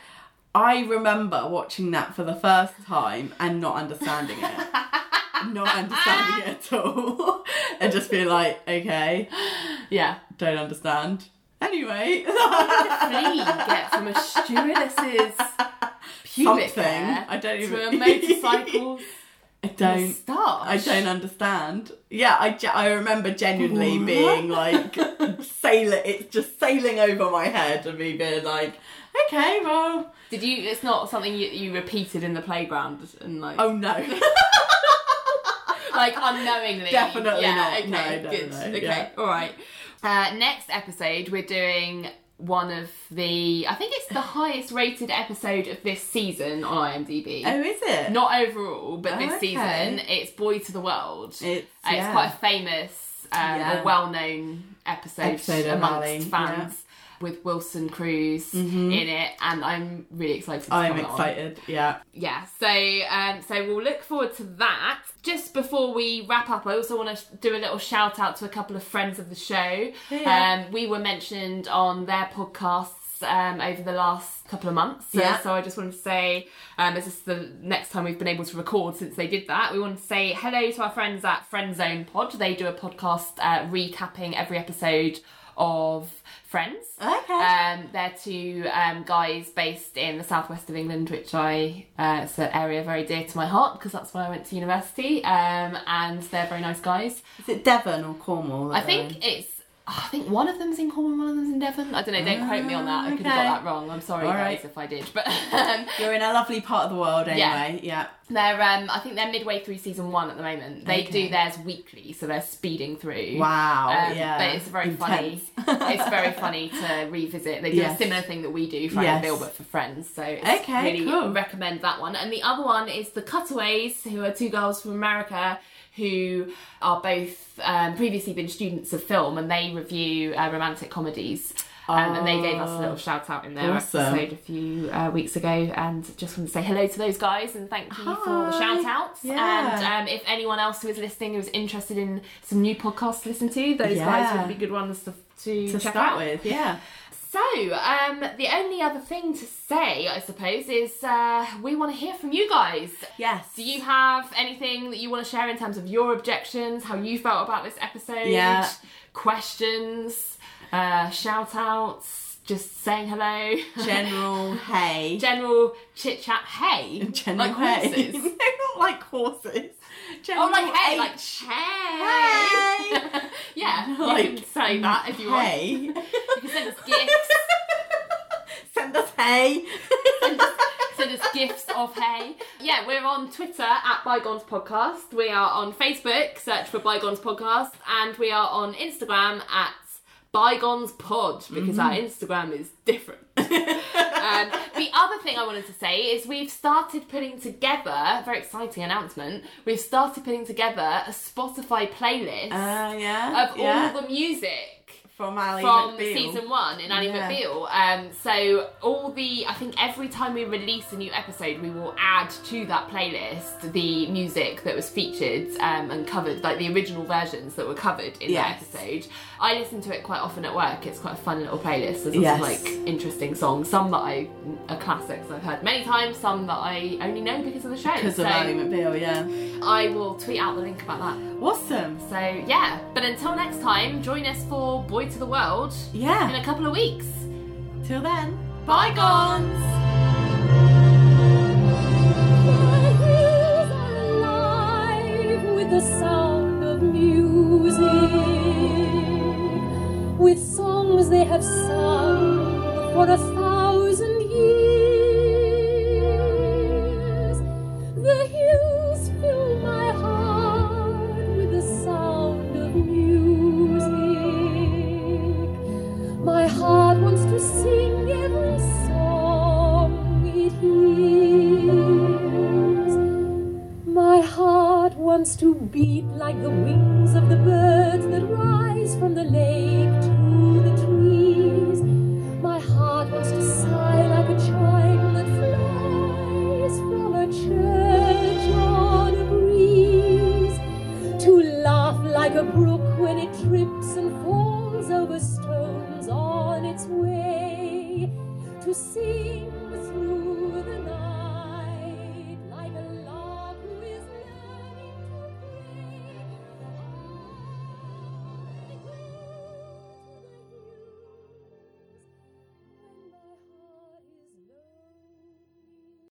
I remember watching that for the first time and not understanding it. not understanding it at all. and just being like, okay, Yeah. don't understand. Anyway. Flea get from a stewardess's pubic Something. hair I don't even. to a motorcycle I don't moustache. I don't understand. Yeah, I, ge- I remember genuinely being like sailing. It's just sailing over my head and me being like, okay, well, Did you? It's not something you, you repeated in the playground and like, oh no, like unknowingly. Definitely yeah, not. Okay, No, no, good. no, okay, yeah. all right. Uh, next episode, we're doing one of the. I think it's the highest rated episode of this season on IMDb. oh is it? Not overall, but this Oh, okay. season, it's Boy to the World. It's, Uh, it's quite a famous um, Yeah. well-known episode, Episode of amongst fans with Wilson Cruz in it, and I'm really excited. To I'm excited. Yeah. Yeah, so um, so we'll look forward to that. Just before we wrap up, I also want to do a little shout out to a couple of friends of the show. Yeah. Um, we were mentioned on their podcasts um, over the last couple of months. So, Yeah. so I just wanted to say, um, this is the next time we've been able to record since they did that. We want to say hello to our friends at Friend Zone Pod. They do a podcast uh, recapping every episode of Friends. Okay. Um, they're two um, guys based in the southwest of England, which I uh, it's an area very dear to my heart because that's where I went to university. Um, and they're very nice guys. is it Devon or Cornwall? I think it's. I think one of them's in Cornwall, one of them's in Devon. I don't know. Don't quote me on that. I could have got that wrong. I'm sorry, All guys, right. if I did. But um, you're in a lovely part of the world anyway. Yeah. yeah. they're. Um, I think they're midway through season one at the moment. They Okay. do theirs weekly, so they're speeding through. Wow. Um, yeah. But it's very funny. It's very funny to revisit. They do Yes. a similar thing that we do, Frank Yes. and Bill, but for friends. So it's Okay, really cool. recommend that one. And the other one is the Cutaways, who are two girls from America who are both um, previously been students of film, and they review uh, romantic comedies. Um, and they gave us a little shout out in their Awesome. episode a few uh, weeks ago, and just want to say hello to those guys and thank you for the shout outs. Yeah. And um, if anyone else who is listening who's interested in some new podcasts to listen to, those Yeah. guys would be good ones to, to, to check start out. with. Yeah. So, um, the only other thing to say, I suppose, is uh, we want to hear from you guys. Yes. Do you have anything that you want to share in terms of your objections, how you felt about this episode? Yeah. Questions, uh, shout outs, just saying hello. General hey. General chit chat. Hey, General like hey. horses. like horses. General Oh, like hey, H. like hey. yeah, you Like, can say that if you want. hey. You can send us gifts. Send us hey. send us gifts of hay. Yeah, we're on Twitter at Bygones Podcast. We are on Facebook, search for Bygones Podcast, and we are on Instagram at Bygones Pod because our Instagram is different. um, the other thing I wanted to say is we've started putting together, very exciting announcement, we've started putting together a Spotify playlist Uh, yeah. of yeah. all the music from Ally from McBeal. season one in Annie Yeah. McBeal. Um, so all the, I think every time we release a new episode, we will add to that playlist the music that was featured um, and covered, like the original versions that were covered in Yes. that episode. I listen to it quite often at work. It's quite a fun little playlist. There's lots Yes. of like interesting songs. Some that I are classics I've heard many times. Some that I only know because of the show. Because so of Ally McBeal, yeah. I will tweet out the link about that. Awesome. So yeah, but until next time, join us for Boy to the World Yeah. in a couple of weeks. Till then. Bygones! with the sound of music, with songs they have sung for a thousand years. The hills fill my heart with the sound of music. My heart wants to sing every song it hears. My heart wants to beat like the wings of the birds that rise from the lake like a brook